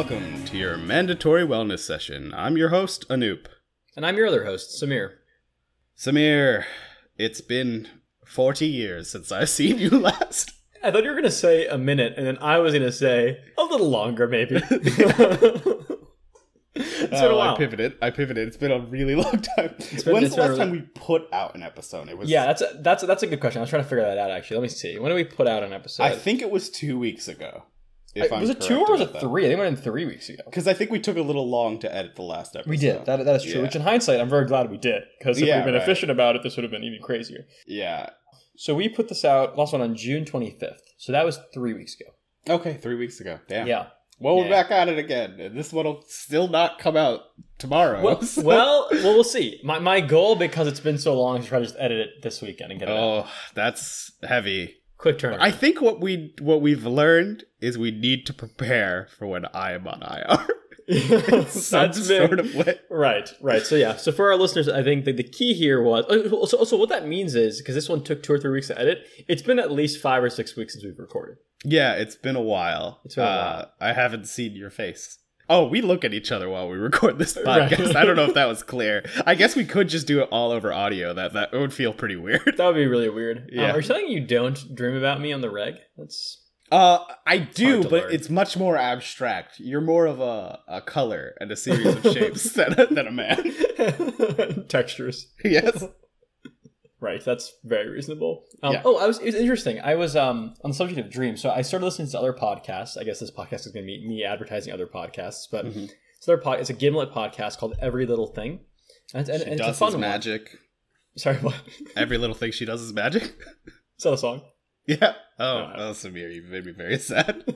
welcome to your mandatory wellness session. I'm your host, Anoop. And I'm your other host, Samir. Samir, it's been 40 years since I've seen you last. I thought you were going to say a minute, and then I was going to say a little longer, maybe. it's been a Oh, while. I pivoted. I pivoted. It's been a really long time. been- When's it's the last really- time we put out an episode? It was Yeah, that's a, that's a, that's a good question. I was trying to figure that out actually. Let me see. When did we put out an episode? I think it was two weeks ago. If I- was it two or was it three? I think it went in three weeks ago. Because I think we took a little long to edit the last episode. We did. That, that is true. Yeah. Which in hindsight, I'm very glad we did because if Yeah, we'd been right. efficient about it, this would have been even crazier. Yeah. So we put this out last one on June 25th. So that was three weeks ago. Okay, three weeks ago. Damn. Yeah. Well, we're Yeah. back at it again, and this one will still not come out tomorrow. Well, so- well, well, we'll see. My, my goal, because it's been so long, is to try to just edit it this weekend and get it out. oh, that's heavy. Quick turn. I think what we what we've learned is we need to prepare for when I am on IR. That's sort of way. Right, right. So yeah, so for our listeners, I think that the key here was oh, so, so what that means is because this one took two or three weeks to edit, it's been at least five or six weeks since we've recorded. Yeah, it's been a while. It's been a Uh, while. I haven't seen your face. Oh, we look at each other while we record this Right. podcast. I don't know if that was clear. I guess we could just do it all over audio. That that would feel pretty weird. That would be really weird. Yeah. Um, are you saying you don't dream about me on the reg? That's Uh, I do, but learn. it's much more abstract. You're more of a, a color and a series of shapes than, than a man. textures. yes. Right, that's very reasonable. Um, Yeah. Oh, I was. It was interesting. I was um on the subject of dreams, so I started listening to other podcasts. I guess this podcast is going to be me advertising other podcasts, but Mhm. it's their pod. It's a Gimlet podcast called Every Little Thing, and, and, She and it's a does fun his one. magic. Sorry, what? Every little thing she does is magic. Is that a song? yeah. Oh, oh, Samir, you made me very sad.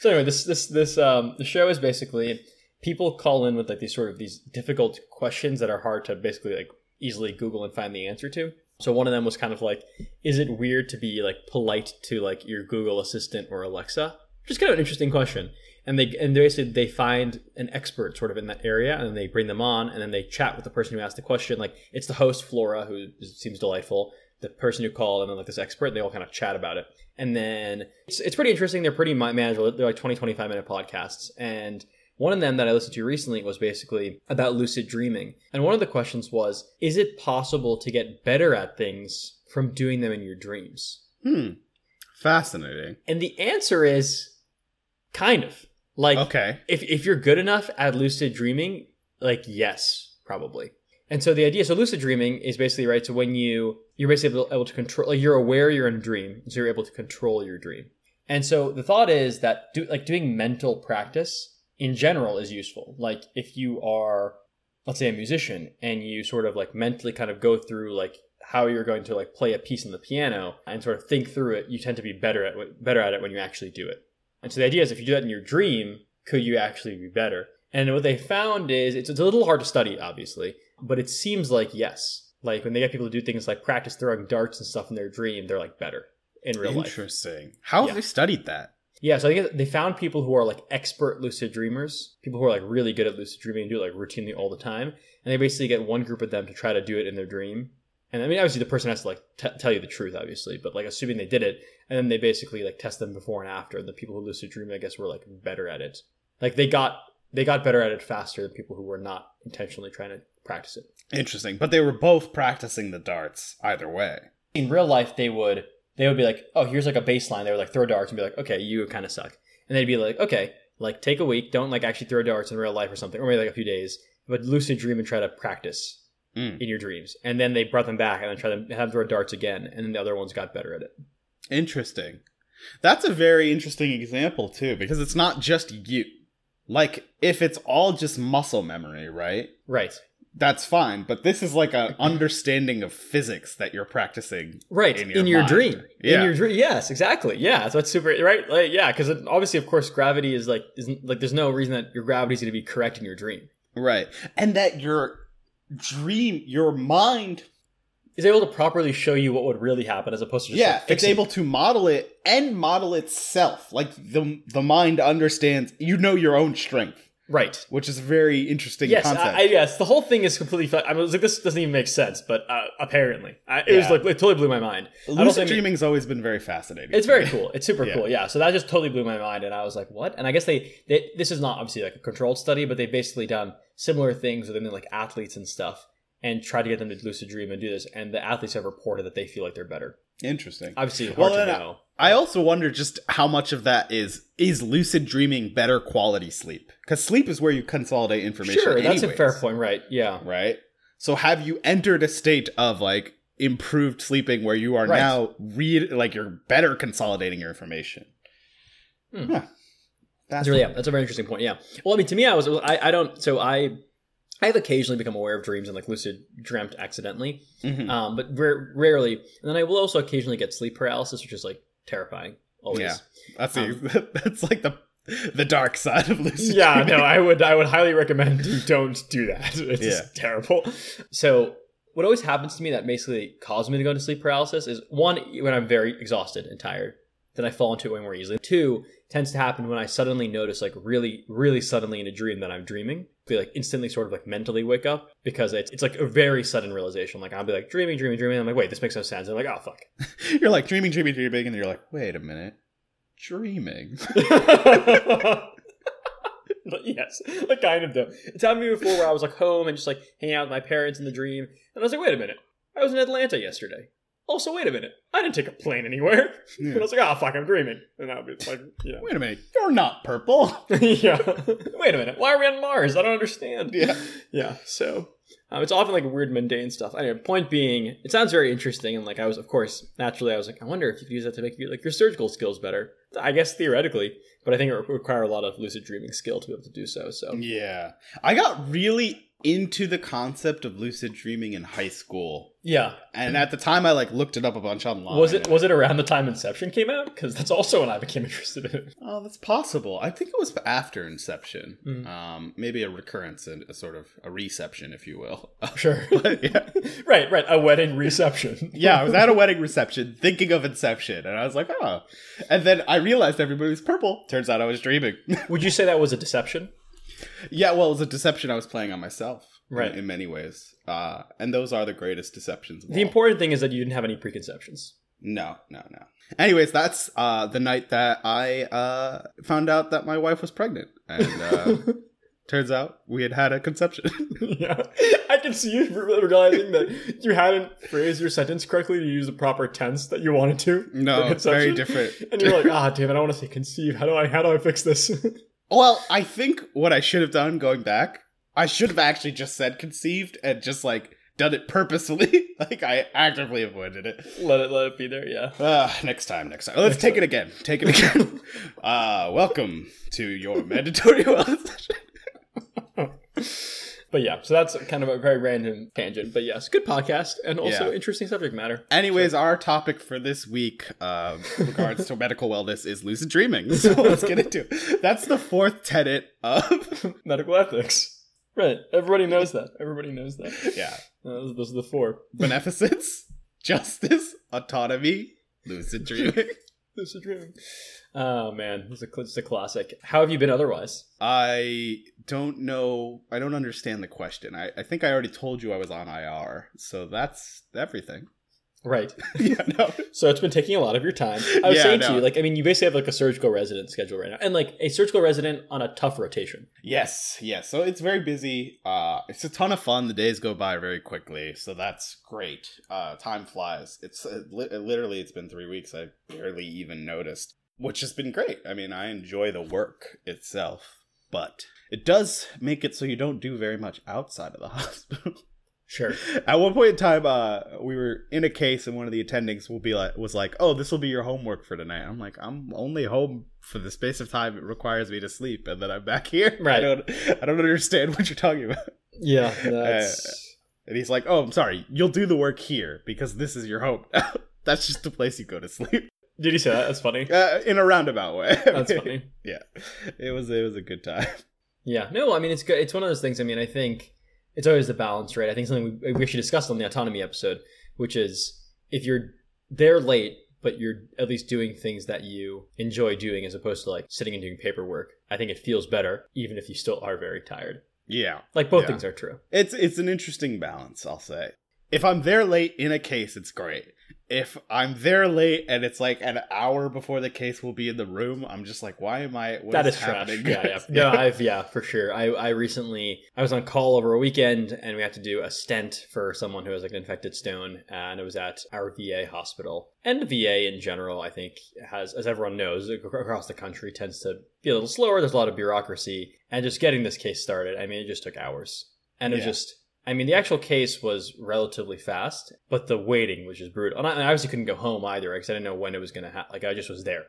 so anyway, this this this um the show is basically people call in with like these sort of these difficult questions that are hard to basically like easily Google and find the answer to. So one of them was kind of like, is it weird to be like polite to like your Google Assistant or Alexa? Is kind of an interesting question. And they and basically they find an expert sort of in that area, and they bring them on, and then they chat with the person who asked the question. Like it's the host Flora, who seems delightful, the person who called, and then like this expert. And they all kind of chat about it, and then it's, it's pretty interesting. They're pretty manageable. They're like 20, 25 minute podcasts, and one of them that I listened to recently was basically about lucid dreaming. And one of the questions was, is it possible to get better at things from doing them in your dreams? Hmm. Fascinating. And the answer is kind of. Like Okay. if if you're good enough at lucid dreaming, like yes, probably. And so the idea, so lucid dreaming is basically right. So when you you're basically able, able to control, like you're aware you're in a dream, so you're able to control your dream. And so the thought is that do, like doing mental practice in general is useful. Like if you are, let's say, a musician and you sort of like mentally kind of go through like how you're going to like play a piece on the piano and sort of think through it, you tend to be better at better at it when you actually do it. And so the idea is if you do that in your dream, could you actually be better? And what they found is it's, it's a little hard to study, obviously, but it seems like yes. Like when they get people to do things like practice throwing darts and stuff in their dream, they're like better in real life. Interesting. How Yeah. have they studied that? Yeah, so I think they found people who are like expert lucid dreamers, people who are like really good at lucid dreaming and do it like routinely all the time. And they basically get one group of them to try to do it in their dream. And I mean, obviously, the person has to like t- tell you the truth, obviously, but like assuming they did it, and then they basically like test them before and after. And the people who lucid dream, I guess, were like better at it. Like they got they got better at it faster than people who were not intentionally trying to practice it. Interesting. But they were both practicing the darts either way. in real life they would they would be like oh here's like a baseline they would like throw darts and be like okay you kind of suck and they'd be like okay like take a week don't like actually throw darts in real life or something or maybe like a few days but lucid dream and try to practice Mm. in your dreams and then they brought them back and then try to have them throw darts again and then the other ones got better at it Interesting. That's a very interesting example too, because it's not just you. Like, if it's all just muscle memory, right? right That's fine. But this is like an understanding of physics that you're practicing. right In in your your, dream Yeah. in your dream yes exactly yeah so that's super right like, yeah because obviously of course gravity is like isn't like there's no reason that your gravity is going to be correct in your dream Right. And that your dream, your mind, is able to properly show you what would really happen as opposed to just yeah, like, it's able to model it and model itself. Like the the mind understands, you know your own strength. Right. which is a very interesting Yes, concept. I, I, yes. The whole thing is completely. I was like, this doesn't even make sense, but uh, apparently, I, it was like it totally blew my mind. Lucid dreaming's always been very fascinating. It's very cool. It's super Yeah. cool. Yeah. So that just totally blew my mind, and I was like, "What?" And I guess they, they this is not obviously like a controlled study, but they've basically done similar things within like athletes and stuff, and try to get them to lucid dream and do this. And the athletes have reported that they feel like they're better. Interesting. Obviously, hard Well, to know. I also wonder just how much of that is is lucid dreaming better quality sleep? Because sleep is where you consolidate information. Sure, that's a fair point, right? Yeah. right? So have you entered a state of like improved sleeping where you are Right. now read like you're better consolidating your information? Hmm. Huh. That's That's really yeah. That's a very interesting point. Yeah. Well, I mean, to me, I was I, I don't so I I have occasionally become aware of dreams and like lucid dreamt accidentally, Mhm. um, but ra- rarely. And then I will also occasionally get sleep paralysis, which is like terrifying. Always. Yeah. That's Um, that's like the the dark side of lucid yeah dreaming. no i would i would highly recommend you don't do that it's Yeah. just terrible so what always happens to me that basically causes me to go into sleep paralysis is one when i'm very exhausted and tired then i fall into it way more easily two tends to happen when i suddenly notice like really really suddenly in a dream that i'm dreaming be like instantly sort of like mentally wake up because it's, it's like a very sudden realization. Like i'll be like dreaming dreaming dreaming. I'm like wait this makes no sense. I'm like oh fuck. You're like dreaming, dreaming, dreaming, and you're like, wait a minute, dreaming. yes, I kind of do. It's happened to me before where I was like home and just like hanging out with my parents in the dream, and I was like, wait a minute, I was in Atlanta yesterday. Also, wait a minute, I didn't take a plane anywhere. Yeah. And I was like, oh fuck, I'm dreaming, and I'll be like, yeah, Wait a minute, you're not purple. yeah. wait a minute, why are we on Mars? I don't understand. yeah. Yeah, so um, it's often like weird mundane stuff. Anyway, point being, it sounds very interesting, and like I was, of course, naturally, I was like, I wonder if you could use that to make you, like your surgical skills better. I guess theoretically, but I think it would require a lot of lucid dreaming skill to be able to do so. So Yeah. I got really into the concept of lucid dreaming in high school. yeah, And at the time I like looked it up a bunch online. was it was it around the time Inception came out? Because that's also when I became interested in it. Oh, that's possible. I think it was after Inception. Mm. Um, maybe a recurrence and a sort of a reception, if you will. Sure, But, yeah. right, right, a wedding reception. yeah, I was at a wedding reception thinking of Inception, and I was like, oh. And then I realized everybody was purple. Turns out I was dreaming. Would you say that was a deception? Yeah, well, it was a deception I was playing on myself. Right. In, many ways. Uh, and those are the greatest deceptions. The all. important thing is that you didn't have any preconceptions. No, no, no. Anyways, that's uh, the night that I uh, found out that my wife was pregnant, and uh, turns out we had had a conception. yeah, I can see you realizing that you hadn't phrased your sentence correctly to use the proper tense that you wanted to. no, it's very different. And you're like, ah, damn it, I want to say conceive. How do I how do I fix this? Well, I think what I should have done going back, I should have actually just said conceived and just like done it purposefully. like I actively avoided it. let it let it be there. Yeah. Uh, next time, next time. Let's Next take time. it again. Take it again. uh, welcome to your mandatory wellness session. But yeah, so that's kind of a very random tangent. But yes, good podcast and also Yeah. interesting subject matter. Anyways, our topic for this week, uh, regards to medical wellness, is lucid dreaming. So let's get into it. That's the fourth tenet of Medical ethics. Right. Everybody knows that. Everybody knows that. yeah Uh, those, those are the four. beneficence, justice, autonomy, lucid dreaming. Lucid dreaming. Oh man, it's a, it's a classic. How have you been otherwise? I don't know. I don't understand the question. I, I think I already told you I was on IR, so that's everything. Right. yeah, no. So it's been taking a lot of your time. I was Yeah, saying to you, like, I mean, you basically have like a surgical resident schedule right now, and like a surgical resident on a tough rotation. Yes, yes. So it's very busy. Uh, it's a ton of fun. The days go by very quickly, so that's great. Uh, time flies. It's uh, li- literally it's been three weeks. I barely even noticed, which has been great. I mean, I enjoy the work itself, but it does make it so you don't do very much outside of the hospital. Sure. At one point in time, uh, we were in a case, and one of the attendings will be like, was like, "Oh, this will be your homework for tonight." I'm like, "I'm only home for the space of time it requires me to sleep, and then I'm back here." I Right. don't, I don't understand what you're talking about. Yeah, that's And he's like, "Oh, I'm sorry. You'll do the work here because this is your home. That's just the place you go to sleep." Did you say that? That's funny. Uh, in a roundabout way. That's funny. yeah, it was it was a good time. Yeah. No, I mean it's good. It's one of those things. I mean, I think it's always the balance, right? I think something we, we actually discussed on the autonomy episode, which is if you're there late but you're at least doing things that you enjoy doing as opposed to like sitting and doing paperwork. I think it feels better, even if you still are very tired. Yeah. Like both Yeah. things are true. It's it's an interesting balance, I'll say. If I'm there late in a case, it's great. If I'm there late and it's like an hour before the case will be in the room, I'm just like, why am I? what that is trash. happening, Yeah, yeah. No, I've yeah, for sure. I I recently I was on call over a weekend and we had to do a stent for someone who has like an infected stone, and it was at our VA hospital. And the VA in general, I think, has, as everyone knows, across the country tends to be a little slower. There's a lot of bureaucracy, and just getting this case started, I mean, it just took hours, and it was just. I mean, the actual case was relatively fast, but the waiting was just brutal. And I, I obviously couldn't go home either because I didn't know when it was going to happen. Like, I just was there,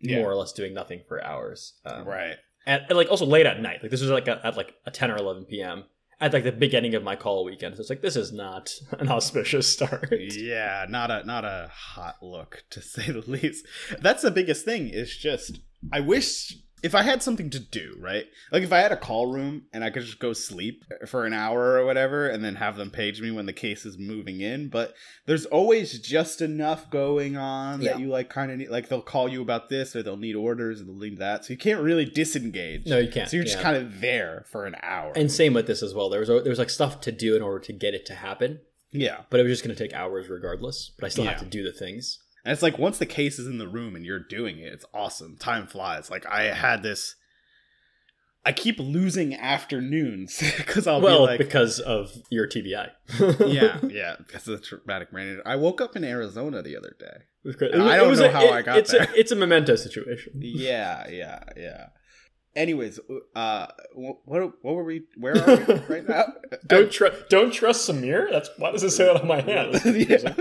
Yeah. more or less doing nothing for hours. Um, right. and, and, like also late at night. Like this was like at, at like a ten or eleven p.m. at like the beginning of my call weekend. So it's like this is not an auspicious start. Yeah, not a not a hot look to say the least. That's the biggest thing. Is just I wish if I had something to do, right? Like if I had a call room and I could just go sleep for an hour or whatever, and then have them page me when the case is moving in. But there's always just enough going on Yeah. that you like kind of need. Like they'll call you about this, or they'll need orders, or they'll need that. So you can't really disengage. No, you can't. So you're just yeah. kind of there for an hour. and same with this as well. There was there was like stuff to do in order to get it to happen, yeah. but it was just going to take hours regardless. But I still have to do the things. And it's like once the case is in the room and you're doing it, it's awesome. Time flies. Like I had this. I keep losing afternoons because I'll well, be like, because of your TBI. yeah, yeah, because of the traumatic brain. injury. I woke up in Arizona the other day. It was. I don't know a- how it- I got it's there. A, it's a memento situation. Yeah, yeah, yeah. Anyways, uh, what what were we? Where are we right now? Don't trust. Don't trust Samir. That's why does it say that on my hand? yeah.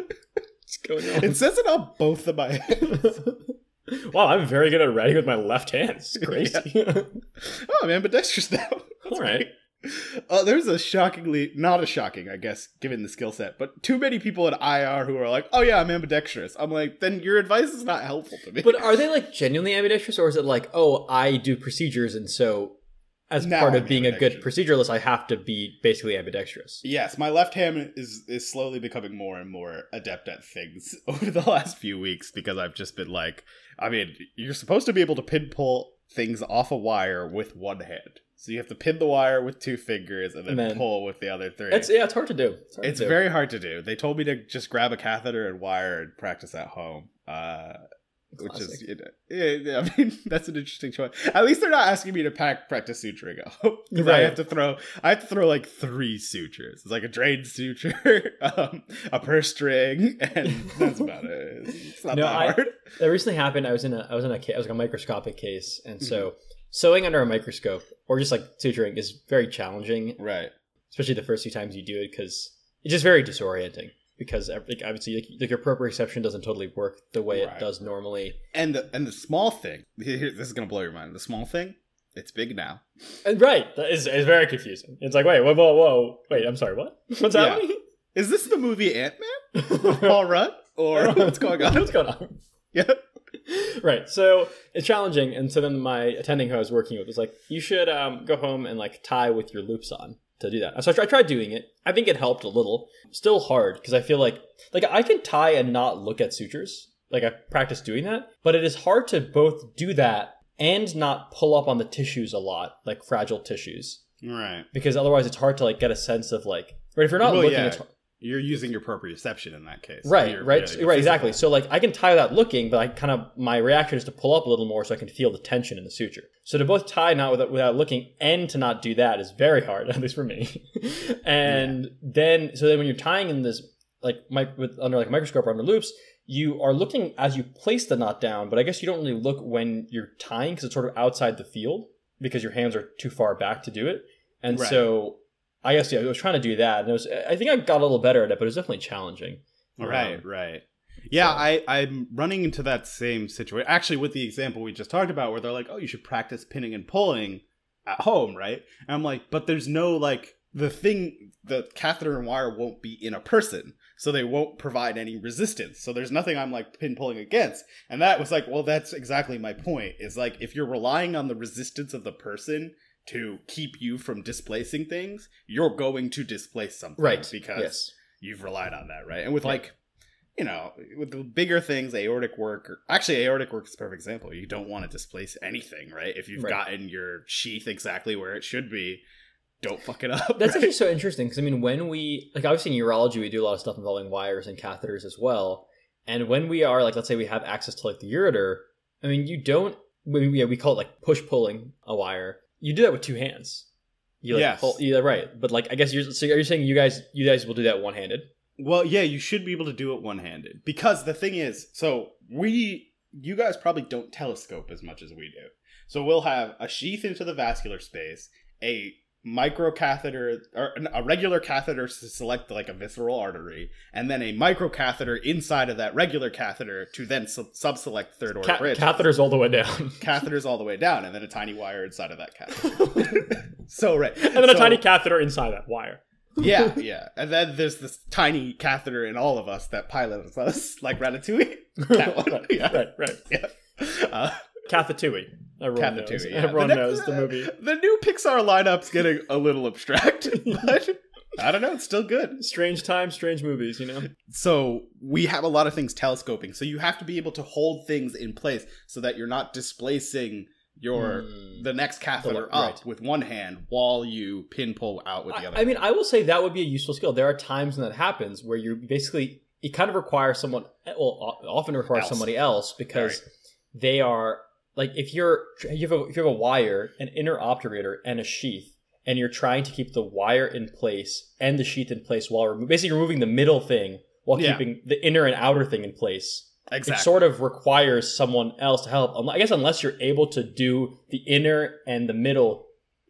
What's going on? It says it on both of my hands. wow, I'm very good at writing with my left hand. It's crazy. oh, I'm ambidextrous now. That's All right. great. Uh, there's a shockingly, not a shocking, I guess, given the skill set, but too many people at IR who are like, "Oh yeah, I'm ambidextrous." I'm like, then your advice is not helpful to me. But are they like genuinely ambidextrous, or is it like, oh, I do procedures, and so as part of being a good proceduralist, I have to be basically ambidextrous? yes, my left hand is is slowly becoming more and more adept at things over the last few weeks because I've just been like, I mean, you're supposed to be able to pin pull things off a wire with one hand. So you have to pin the wire with two fingers and then, And then- pull with the other three. It's yeah, it's hard to do. It's, hard It's to do. very hard to do. They told me to just grab a catheter and wire and practice at home. Uh, which is, you know, yeah, yeah, I mean, that's an interesting choice. At least they're not asking me to pack practice suturing because I have to throw, I have to throw like three sutures. It's like a drain suture, um, a purse string, and that's about it. It's not No, that I- hard. that recently happened. I was in a I was in a I was like a microscopic case, and Mm-hmm. so sewing under a microscope or just like suturing is very challenging, Right. especially the first few times you do it because it's just very disorienting. Because like, obviously, like, like your proprioception doesn't totally work the way Right. it does normally. And the and the small thing. Here, here- this is gonna blow your mind. The small thing. It's big now. And right, that is, is very confusing. It's like, wait, whoa, whoa, whoa, wait, I'm sorry, what? What's Yeah. happening? Is this the movie Ant Man? Paul Rudd? Or what's going on? What's going on? Yep. right. So it's challenging, and so then my attending who I was working with was like, "You should um, go home and like tie with your loupes on to do that." So I tried, doing it. I think it helped a little. Still hard because I feel like like I can tie and not look at sutures. Like I practice doing that, but it is hard to both do that and not pull up on the tissues a lot, like fragile tissues, Right. because otherwise it's hard to like get a sense of like. Right, if you're not Well, looking, yeah. it's You're using your proprioception in that case. Right, right, yeah, right, exactly. So like I can tie without looking, but I kind of my reaction is to pull up a little more so I can feel the tension in the suture. So to both tie not without, without looking and to not do that is very hard, at least for me. and then so then when you're tying in this like mic- with under like a microscope or under loupes, you are looking as you place the knot down, but I guess you don't really look when you're tying because it's sort of outside the field because your hands are too far back to do it. And Right. so I guess yeah, I was trying to do that, and it was I think I got a little better at it, but it was definitely challenging. Right, Um, right. Yeah, so- I, I'm running into that same situation. Actually, with the example we just talked about, where they're like, oh, you should practice pinning and pulling at home, right? And I'm like, but there's no, like, the thing, the catheter and wire won't be in a person. So they won't provide any resistance. So there's nothing I'm like pin pulling against. And that was like, well, that's exactly my point. Is like, if you're relying on the resistance of the person to keep you from displacing things, you're going to displace something. Right. Because yes. you've relied on that, right? And with Yeah. like you know, with the bigger things, aortic work, or, actually, aortic work is a perfect example. You don't want to displace anything, right? If you've Right. gotten your sheath exactly where it should be, don't fuck it up. That's right? actually so interesting because I mean, when we like obviously in urology, we do a lot of stuff involving wires and catheters as well. And when we are like, let's say we have access to like the ureter, I mean, you don't. We, yeah, we call it like push pulling a wire. You do that with two hands. You like Yes. pull, yeah, right. But like, I guess you're. So are you saying you guys, you guys will do that one handed? Well, yeah, you should be able to do it one handed. Because the thing is, so we, you guys probably don't telescope as much as we do. So we'll have a sheath into the vascular space, a microcatheter, or a regular catheter to select like a visceral artery, and then a microcatheter inside of that regular catheter to then sub select third order Ca- bridge. catheters all the way down, Catheters all the way down, and then a tiny wire inside of that catheter. so, right. and then a tiny catheter inside that wire. yeah, yeah. And then there's this tiny catheter in all of us that pilots us, like Ratatouille. That one. right, Yeah. right, right. Yeah. Uh, Cathetouille. Everyone knows. Yeah. Everyone The knows next- the movie. The new Pixar lineup's getting a little abstract, but I don't know. It's still good. Strange times, strange movies. You know. So we have a lot of things telescoping. So you have to be able to hold things in place so that you're not displacing your Hmm. the next catheter right. up with one hand while you pin pull out with the I, other. I mean, I will say that would be a useful skill. There are times when that happens where you're basically it kind of requires someone. Well, often requires Else. somebody else because they are like if you're you have a if you have a wire, an inner obturator, and a sheath, and you're trying to keep the wire in place and the sheath in place while remo- basically removing the middle thing while Yeah. keeping the inner and outer thing in place. exactly. It sort of requires someone else to help. Um, I guess unless you're able to do the inner and the middle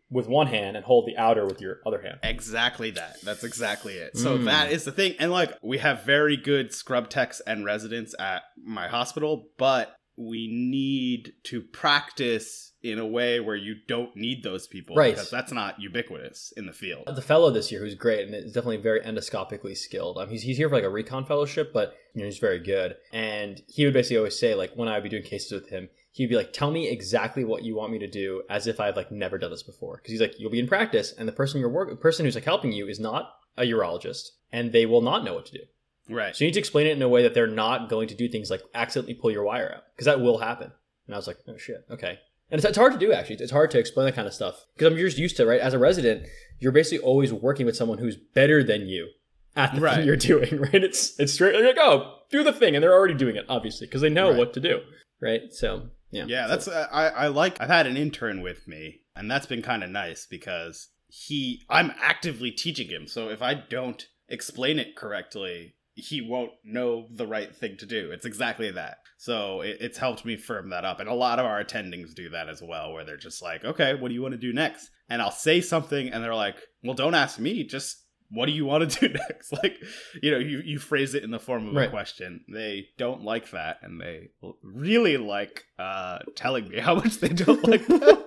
with one hand and hold the outer with your other hand. Exactly that. That's exactly it. So Mm. that is the thing. And like we have very good scrub techs and residents at my hospital, but we need to practice in a way where you don't need those people Right. because that's not ubiquitous in the field. The fellow this year who's great and is definitely very endoscopically skilled. Um, he's, he's here for like a recon fellowship, but you know he's very good. And he would basically always say like when I would be doing cases with him, he'd be like, "Tell me exactly what you want me to do," as if I've like never done this before. Because he's like, "You'll be in practice, and the person you're work, the person who's like helping you is not a urologist, and they will not know what to do. Right. So you need to explain it in a way that they're not going to do things like accidentally pull your wire out, because that will happen." And I was like, "Oh shit, okay." And it's, it's hard to do actually. It's hard to explain that kind of stuff because I'm just used to right as a resident. You're basically always working with someone who's better than you at the Right. thing you're doing. Right? It's it's straight. You're like, oh, do the thing, and they're already doing it obviously because they know Right. what to do. Right? So yeah, Yeah, that's uh, I I like I've had an intern with me and that's been kind of nice because he I'm actively teaching him. So if I don't explain it correctly, he won't know the right thing to do. It's exactly that. So it, it's helped me firm that up and a lot of our attendings do that as well where they're just like, "Okay, what do you want to do next?" And I'll say something and they're like, "Well, don't ask me, just what do you want to do next? Like, you know, you, you phrase it in the form of Right. a question. They don't like that, and they really like uh, telling me how much they don't like that.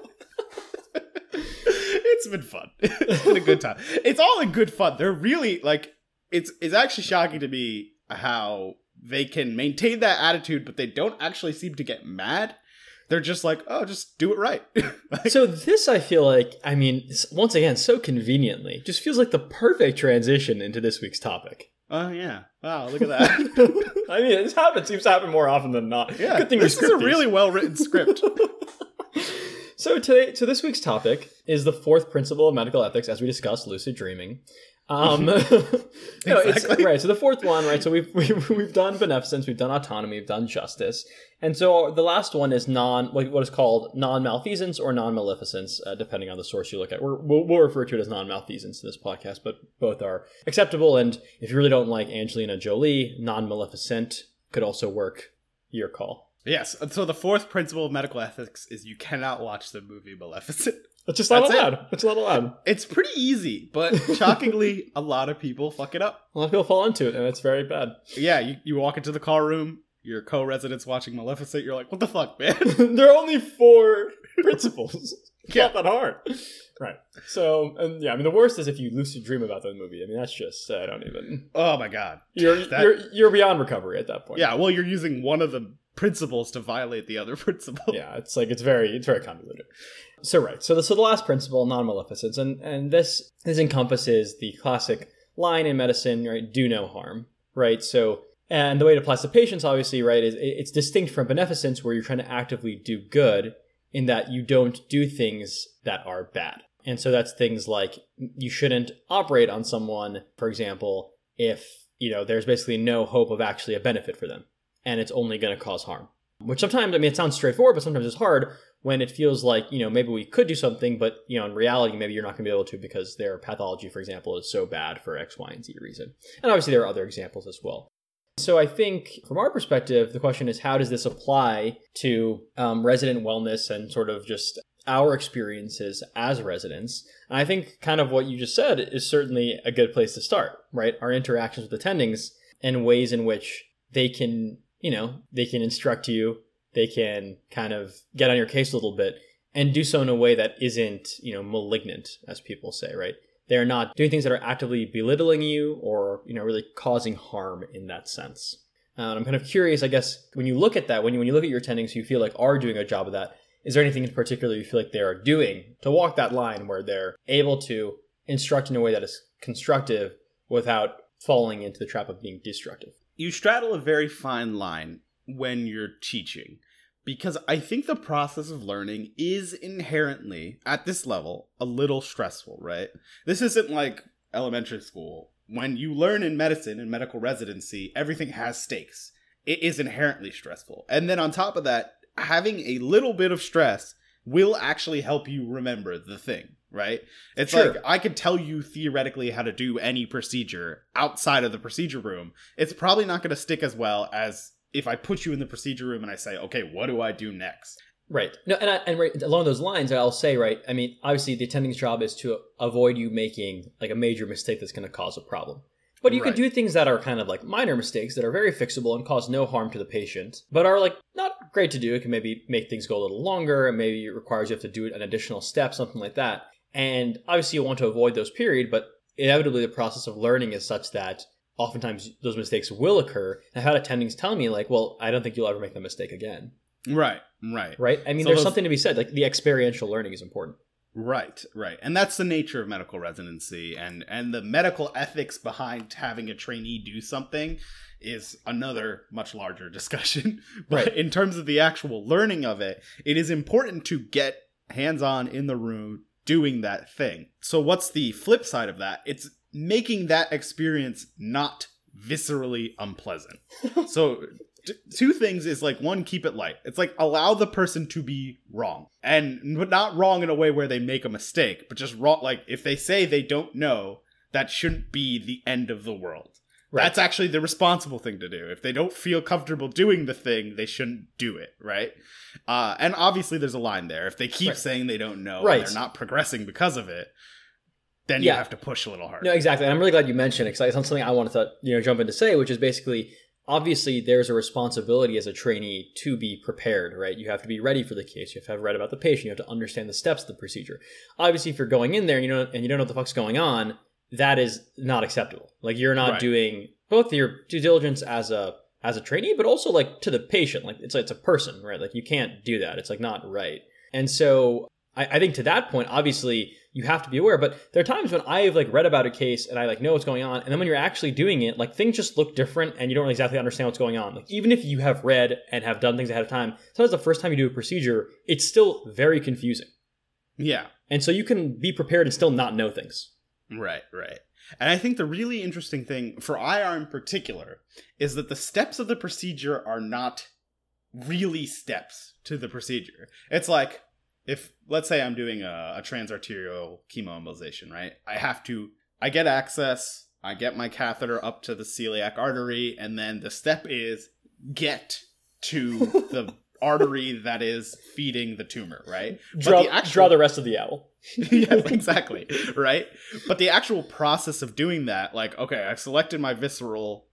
it's been fun. it's been a good time. It's all in good fun. They're really like it's it's actually shocking to me how they can maintain that attitude, but they don't actually seem to get mad. They're just like, oh, just do it right. Like, So this, I feel like, I mean, once again, so conveniently, just feels like the perfect transition into this week's topic. oh yeah, wow, look at that. I mean, this happens seems to happen more often than not. Yeah, Good thing this is a really well written script. So today, so this week's topic is the fourth principle of medical ethics, as we discussed, lucid dreaming. Um, no, it's Exactly. right. So the fourth one, right? So we've, we've we've done beneficence, we've done autonomy, we've done justice, and so the last one is non what what is called non malfeasance or non maleficence, uh, depending on the source you look at. We're, we'll, we'll refer to it as non malfeasance in this podcast, but both are acceptable. And if you really don't like Angelina Jolie, non maleficent could also work. Your call. yes. So the fourth principle of medical ethics is you cannot watch the movie Maleficent. It's just not That's it. allowed. It's not allowed. It's pretty easy, but shockingly, a lot of people fuck it up. A lot of people fall into it, and it's very bad. Yeah, you, you walk into the car room, your co-resident's watching Maleficent, you're like, what the fuck, man? there are only four principles. It's Yeah. not that hard. Right. So, and yeah, I mean, the worst is if you lucid dream about the movie. I mean, that's just, I don't even. oh my god. You're, That- you're, you're beyond recovery at that point. Yeah, well, you're using one of the principles to violate the other principle. Yeah, it's like, it's very, it's very convoluted. So, right. So, the, so the last principle, non maleficence, and, and this, this encompasses the classic line in medicine, right? Do no harm, right? So, And the way it applies to patients, obviously, right, is it's distinct from beneficence, where you're trying to actively do good in that you don't do things that are bad. And so that's things like you shouldn't operate on someone, for example, if, you know, there's basically no hope of actually a benefit for them and it's only going to cause harm. Which sometimes, I mean, it sounds straightforward, but sometimes it's hard when it feels like, you know, maybe we could do something, but, you know, in reality, maybe you're not going to be able to because their pathology, for example, is so bad for X, Y, and Z reason. And obviously, there are other examples as well. So I think from our perspective, the question is how does this apply to um, resident wellness and sort of just our experiences as residents? And I think kind of what you just said is certainly a good place to start, right? Our interactions with attendings and ways in which they can, you know, they can instruct you, they can kind of get on your case a little bit and do so in a way that isn't, you know, malignant, as people say, right? they're not doing things that are actively belittling you or you know really causing harm in that sense. Uh, i'm kind of curious i guess when you look at that when you when you look at your attendings you feel like are doing a job of that is there anything in particular you feel like they are doing to walk that line where they're able to instruct in a way that is constructive without falling into the trap of being destructive? You straddle a very fine line when you're teaching because I think the process of learning is inherently, at this level, a little stressful, right? This isn't like elementary school. When you learn in medicine and medical residency, everything has stakes. It is inherently stressful. And then on top of that, having a little bit of stress will actually help you remember the thing, right? It's sure. like I could tell you theoretically how to do any procedure outside of the procedure room. It's probably not going to stick as well as if I put you in the procedure room and I say, okay, what do I do next? Right. No, and I, and right, along those lines, I'll say, right. I mean, obviously, the attending's job is to avoid you making like a major mistake that's going to cause a problem. But you right. can do things that are kind of like minor mistakes that are very fixable and cause no harm to the patient, but are like not great to do. It can maybe make things go a little longer, and maybe it requires you have to do an additional step, something like that. And obviously, you want to avoid those period, but inevitably, the process of learning is such that oftentimes those mistakes will occur. I've had attendings tell me like, "Well, I don't think you'll ever make that mistake again." Right, right, right. I mean, so there's those... something to be said. Like the experiential learning is important. Right, right, and that's the nature of medical residency, and and the medical ethics behind having a trainee do something is another much larger discussion. but right. in terms of the actual learning of it, it is important to get hands on in the room doing that thing. So what's the flip side of that? It's making that experience not viscerally unpleasant. so t- two things is like one keep it light. It's like allow the person to be wrong. And but not wrong in a way where they make a mistake, but just wrong like if they say they don't know, that shouldn't be the end of the world. Right. That's actually the responsible thing to do. If they don't feel comfortable doing the thing, they shouldn't do it, right? Uh, and obviously, there's a line there. If they keep right. saying they don't know, right. they're not progressing because of it, then you have to push a little harder. No, exactly. And I'm really glad you mentioned it because it's something I wanted to you know jump in to say, which is basically obviously there's a responsibility as a trainee to be prepared, right? You have to be ready for the case. You have to have read about the patient. You have to understand the steps of the procedure. Obviously, if you're going in there and you don't and you don't know what the fuck's going on, that is not acceptable. Like you're not right. doing both your due diligence as a as a trainee, but also like to the patient. Like it's it's a person, right? Like you can't do that. It's like not right. And so I, I think to that point, obviously you have to be aware. But there are times when I've like read about a case and I like know what's going on, and then when you're actually doing it, like things just look different and you don't exactly understand what's going on. Like even if you have read and have done things ahead of time, sometimes the first time you do a procedure, it's still very confusing. Yeah. And so you can be prepared and still not know things. Right, right. And I think the really interesting thing for IR in particular is that the steps of the procedure are not really steps to the procedure. It's like if let's say I'm doing a, a transarterial chemoembolization, right? I have to I get access, I get my catheter up to the celiac artery, and then the step is get to the artery that is feeding the tumor, right? Draw, the actual, draw the rest of the owl. yeah, exactly. Right? But the actual process of doing that, like, okay, I selected my visceral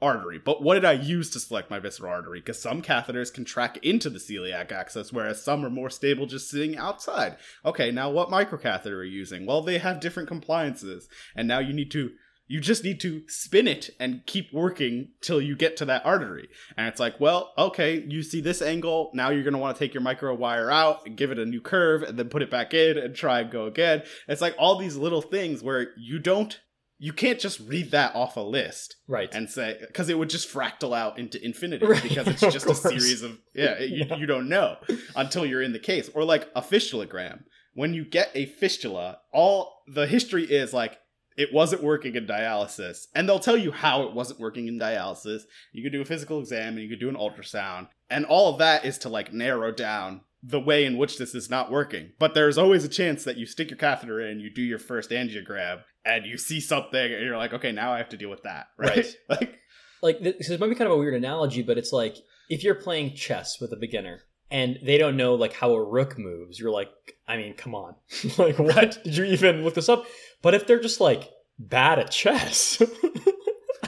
artery. But what did I use to select my visceral artery? Because some catheters can track into the celiac axis, whereas some are more stable just sitting outside. Okay, now what microcatheter are you using? Well, they have different compliances, and now you need to. You just need to spin it and keep working till you get to that artery. And it's like, well, okay, you see this angle. Now you're going to want to take your micro wire out and give it a new curve and then put it back in and try and go again. It's like all these little things where you don't you can't just read that off a list right. and say because it would just fractal out into infinity Right, because it's just a series of yeah, you, Yeah. you don't know until you're in the case. Or like a fistulogram when you get a fistula all the history is like it wasn't working in dialysis. And they'll tell you how it wasn't working in dialysis. You could do a physical exam and you could do an ultrasound. And all of that is to like narrow down the way in which this is not working but there's always a chance that you stick your catheter in you do your first angiogram and you see something and you're like okay now i have to deal with that right, Right. like like this this might be kind of a weird analogy, but it's like if you're playing chess with a beginner and they don't know like how a rook moves, you're like, I mean, come on, like what did you even look this up? But if they're just like bad at chess,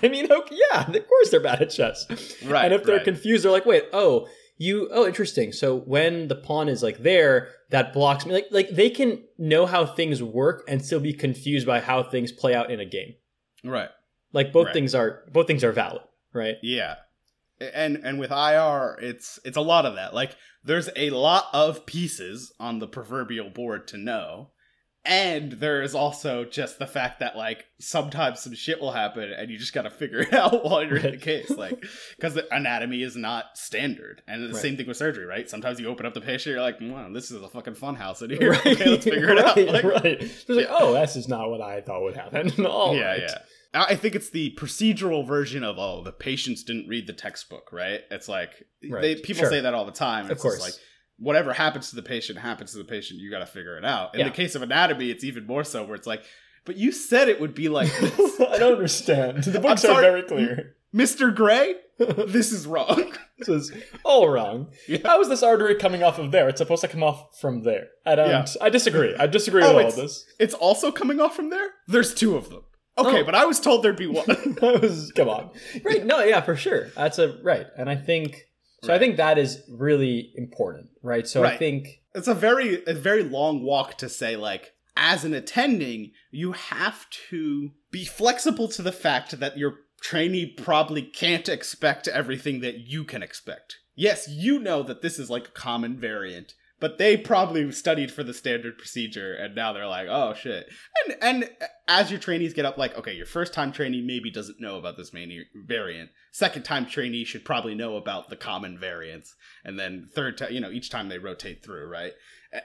I mean, okay, yeah, of course they're bad at chess. Right, And if they're right. confused, they're like, wait, oh, you, oh, interesting. So when the pawn is like there, that blocks me. Like, like they can know how things work and still be confused by how things play out in a game. right Like both Right. things are both things are valid, right? Yeah. And and with IR, it's it's a lot of that. Like there's a lot of pieces on the proverbial board to know. And there is also just the fact that like sometimes some shit will happen and you just got to figure it out while you're in the case like the anatomy is not standard. And the Right. same thing with surgery, right? Sometimes you open up the patient you're like, "Wow, this is a fucking fun house in here." Okay, let's figure it out. right, Like, right. It's like, oh, this is not what I thought would happen. All yeah, right. yeah. I think it's the procedural version of oh, the patients didn't read the textbook, right? It's like Right, they people sure. say that all the time. Of It's just course. like whatever happens to the patient happens to the patient. You got to figure it out. In Yeah. the case of anatomy, it's even more so where it's like, but you said it would be like this, I don't understand. The books are very clear. Mister Gray. This is wrong. this is all wrong. Yeah. How is this artery coming off of there? It's supposed to come off from there. I don't. Yeah. I disagree. I disagree Oh, with all this. It's also coming off from there. There's two of them. Oh. Okay, Oh. but I was told there'd be one. that was come on. Right? No, yeah, for sure. That's a right, and I think so. I think that is really important, right? So I think it's a very a very long walk to say like as an attending you have to be flexible to the fact that your trainee probably can't expect everything that you can expect yes you know that this is like a common variant but they probably studied for the standard procedure and now they're like oh shit. And and as your trainees get up like okay your first time trainee maybe doesn't know about this main variant. Second time trainee should probably know about the common variants. And then third time you know each time they rotate through right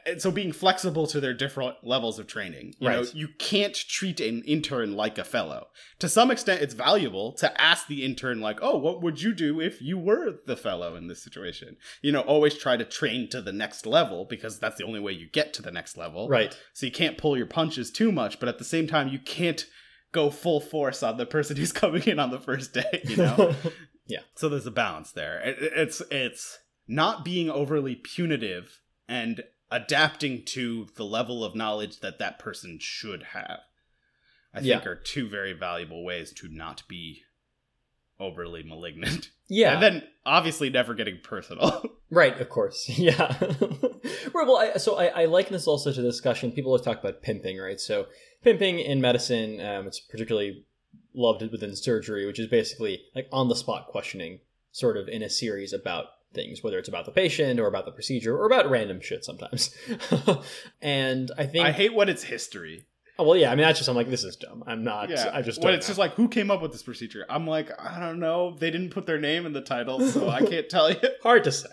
and so being flexible to their different levels of training you know Right. you can't treat an intern like a fellow to some extent it's valuable to ask the intern like oh what would you do if you were the fellow in this situation you know always try to train to the next level because that's the only way you get to the next level right. so you can't pull your punches too much but at the same time you can't go full force on the person who's coming in on the first day you know Yeah. so there's a balance there it- it's it's not being overly punitive and adapting to the level of knowledge that that person should have i think Yeah. are two very valuable ways to not be overly malignant yeah. and then obviously never getting personal Right, of course. Yeah. right, well, I, so I, I liken this also to the discussion. People always talk about pimping, right? So, pimping in medicine, um, it's particularly loved within surgery, which is basically like on the spot questioning, sort of in a series about things, whether it's about the patient or about the procedure or about random shit sometimes. and I think, i hate when it's history oh, well, yeah, I mean, that's just, I'm like, this is dumb. I'm not, yeah I just when it's know. just like who came up with this procedure i'm like i don't know they didn't put their name in the title so i can't tell you hard to say.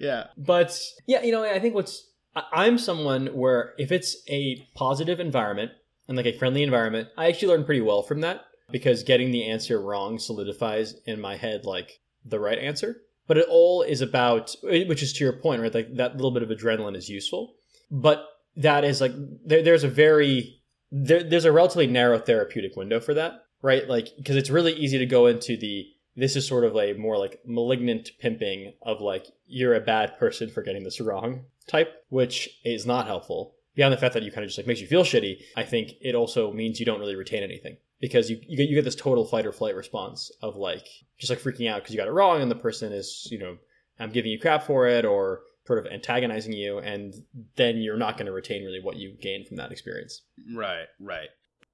yeah But yeah, you know, I think what's I'm someone where if it's a positive environment and like a friendly environment, I actually learn pretty well from that because getting the answer wrong solidifies in my head like the right answer. But it all is about, which is to your point, right? Like that little bit of adrenaline is useful, but that is like there, there's a very there, there's a relatively narrow therapeutic window for that, right? Like because it's really easy to go into the this is sort of a more like malignant pimping of like you're a bad person for getting this wrong type, which is not helpful. Beyond the fact that you kind of just like makes you feel shitty, I think it also means you don't really retain anything because you you get you get this total fight or flight response of like just like freaking out because you got it wrong and the person is you know I'm giving you crap for it or sort of antagonizing you and then you're not going to retain really what you gained from that experience. Right, right.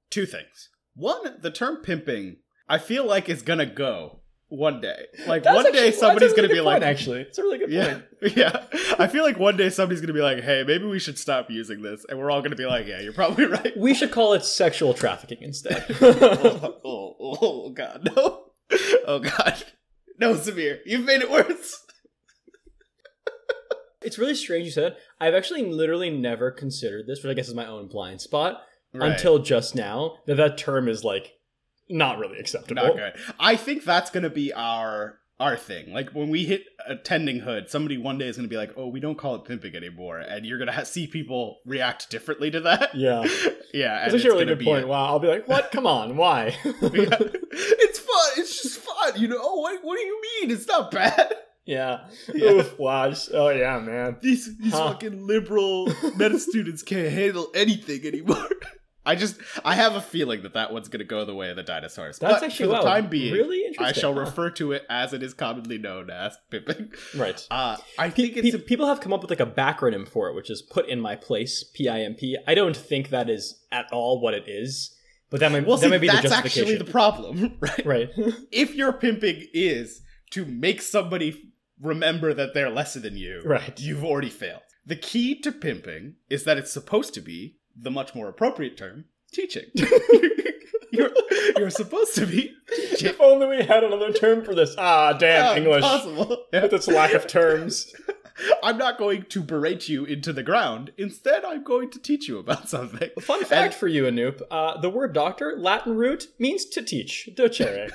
Two things. One, the term pimping, I feel like is gonna go one day. Like That's one actually- day somebody's really gonna be point, like, actually, it's a really good yeah, point. yeah. I feel like one day somebody's gonna be like, hey, maybe we should stop using this, and we're all gonna be like, yeah, you're probably right. We should call it sexual trafficking instead. Oh, oh, oh, oh, god, no. Oh god. No, Samir, you've made it worse. it's really strange you said. I've actually literally never considered this, which I guess is my own blind spot, Right. until just now. That that term is like not really acceptable. not good. I think that's gonna be our our thing. Like when we hit attending hood, somebody one day is gonna be like, "Oh, we don't call it pimping anymore," and you're gonna ha- see people react differently to that. Yeah, yeah, that's actually a really good point. Wow, I'll be like, what? Come on, why? Yeah. it's fun. It's just fun. You know. Oh, what, what do you mean? It's not bad. yeah. Yeah. Oof, wow. Just, oh yeah, man. These these Huh. fucking liberal meta students can't handle anything anymore. I just I have a feeling that that one's gonna go the way of the dinosaurs. That's But actually for the wow, time being, really interesting. I shall huh? refer to it as it is commonly known as pimping. Right. Uh, I Pe- think it's pe- people have come up with like a backronym for it, which is put in my place, P I M P. I don't think that is at all what it is, but that might well, that see, might be the that's justification. actually the problem, right? right. If your pimping is to make somebody remember that they're lesser than you, Right. you've already failed. The key to pimping is that it's supposed to be the much more appropriate term, teaching. you're, you're supposed to be teaching. if only we had another term for this. Ah, damn Ah, English Possible. with its a lack of terms. I'm not going to berate you into the ground. Instead, I'm going to teach you about something. Fun fact for you, Anoop: uh, the word "doctor" Latin root means to teach. Docere.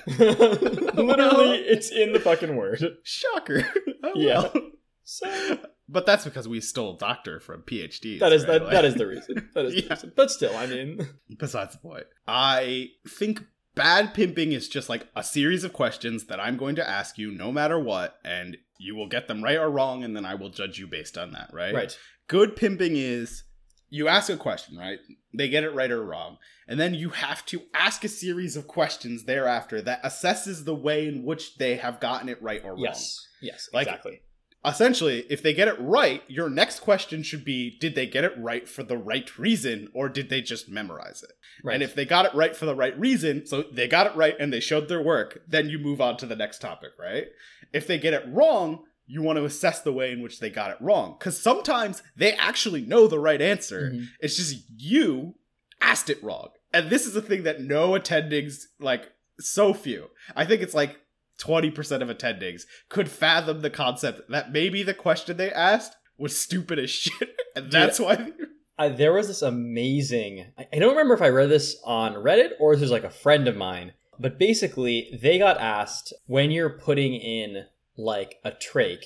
Literally, it's in the fucking word. Shocker. Oh, Yeah. well. So But that's because we stole doctor from PhDs. that is right? that, that is the reason. That is the reason. But still, I mean, Besides the point, I think bad pimping is just like a series of questions that I'm going to ask you no matter what, and you will get them right or wrong, and then I will judge you based on that, right? right. Good pimping is you ask a question, right? They get it right or wrong, and then you have to ask a series of questions thereafter that assesses the way in which they have gotten it right or wrong. Yes. Yes. Like- exactly. Essentially, if they get it right, your next question should be Did they get it right for the right reason, or did they just memorize it? Right. And if they got it right for the right reason, so they got it right and they showed their work, then you move on to the next topic, right? If they get it wrong, you want to assess the way in which they got it wrong. Because sometimes they actually know the right answer. Mhm. It's just you asked it wrong. And this is a thing that no attendings, like, so few. I think it's like 20% of attendings could fathom the concept that maybe the question they asked was stupid as shit. And that's why. I, there was this amazing. I, I don't remember if I read this on Reddit or if it was like a friend of mine, but basically they got asked when you're putting in like a trach,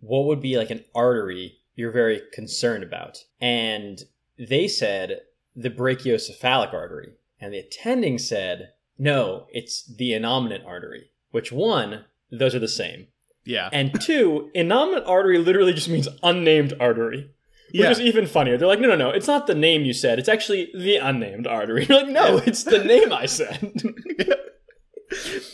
what would be like an artery you're very concerned about, and they said the brachiocephalic artery, and the attending said no, it's the innominate artery. Which one? Those are the same. Yeah. And two, innominate artery literally just means unnamed artery. Which Yeah. is even funnier. They're like, no, no, no, it's not the name you said. It's actually the unnamed artery. You're like, no, Yeah. it's the name I said.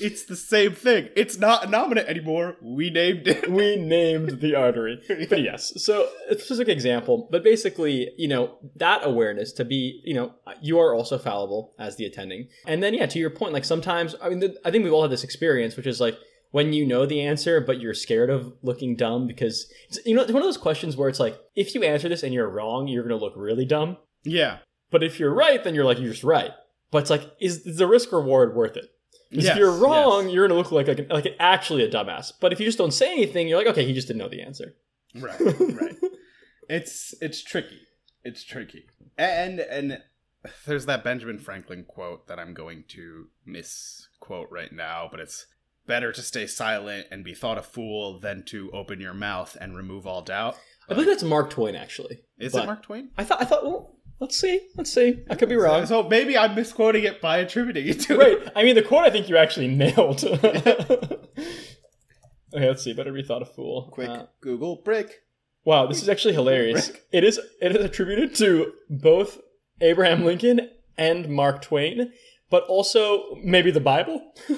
it's the same thing. It's not a nominate anymore. We named it. we named the artery. But yes, so a specific example. But basically, you know, that awareness to be, you know, you are also fallible as the attending. And then, yeah, to your point, like sometimes, I mean, I think we've all had this experience, which is like, when you know the answer, but you're scared of looking dumb because it's, you know it's one of those questions where it's like if you answer this and you're wrong, you're gonna look really dumb. Yeah. But if you're right, then you're like you're just right. But it's like is the risk reward worth it? Yes, if you're wrong, yes. you're gonna look like like, an, like an, actually a dumbass. But if you just don't say anything, you're like okay, he just didn't know the answer. Right. Right. it's it's tricky. It's tricky. And and there's that Benjamin Franklin quote that I'm going to misquote right now, but it's better to stay silent and be thought a fool than to open your mouth and remove all doubt. I believe that's Mark Twain actually. Is but it Mark Twain? I thought I thought well, let's see, let's see. I could be wrong. So maybe I'm misquoting it by attributing it to right. I mean, the quote I think you actually nailed. okay, let's see. Better be thought a fool. Quick Uh, Google brick. wow, this is actually hilarious. It is. It is attributed to both Abraham Lincoln and Mark Twain, but also maybe the Bible.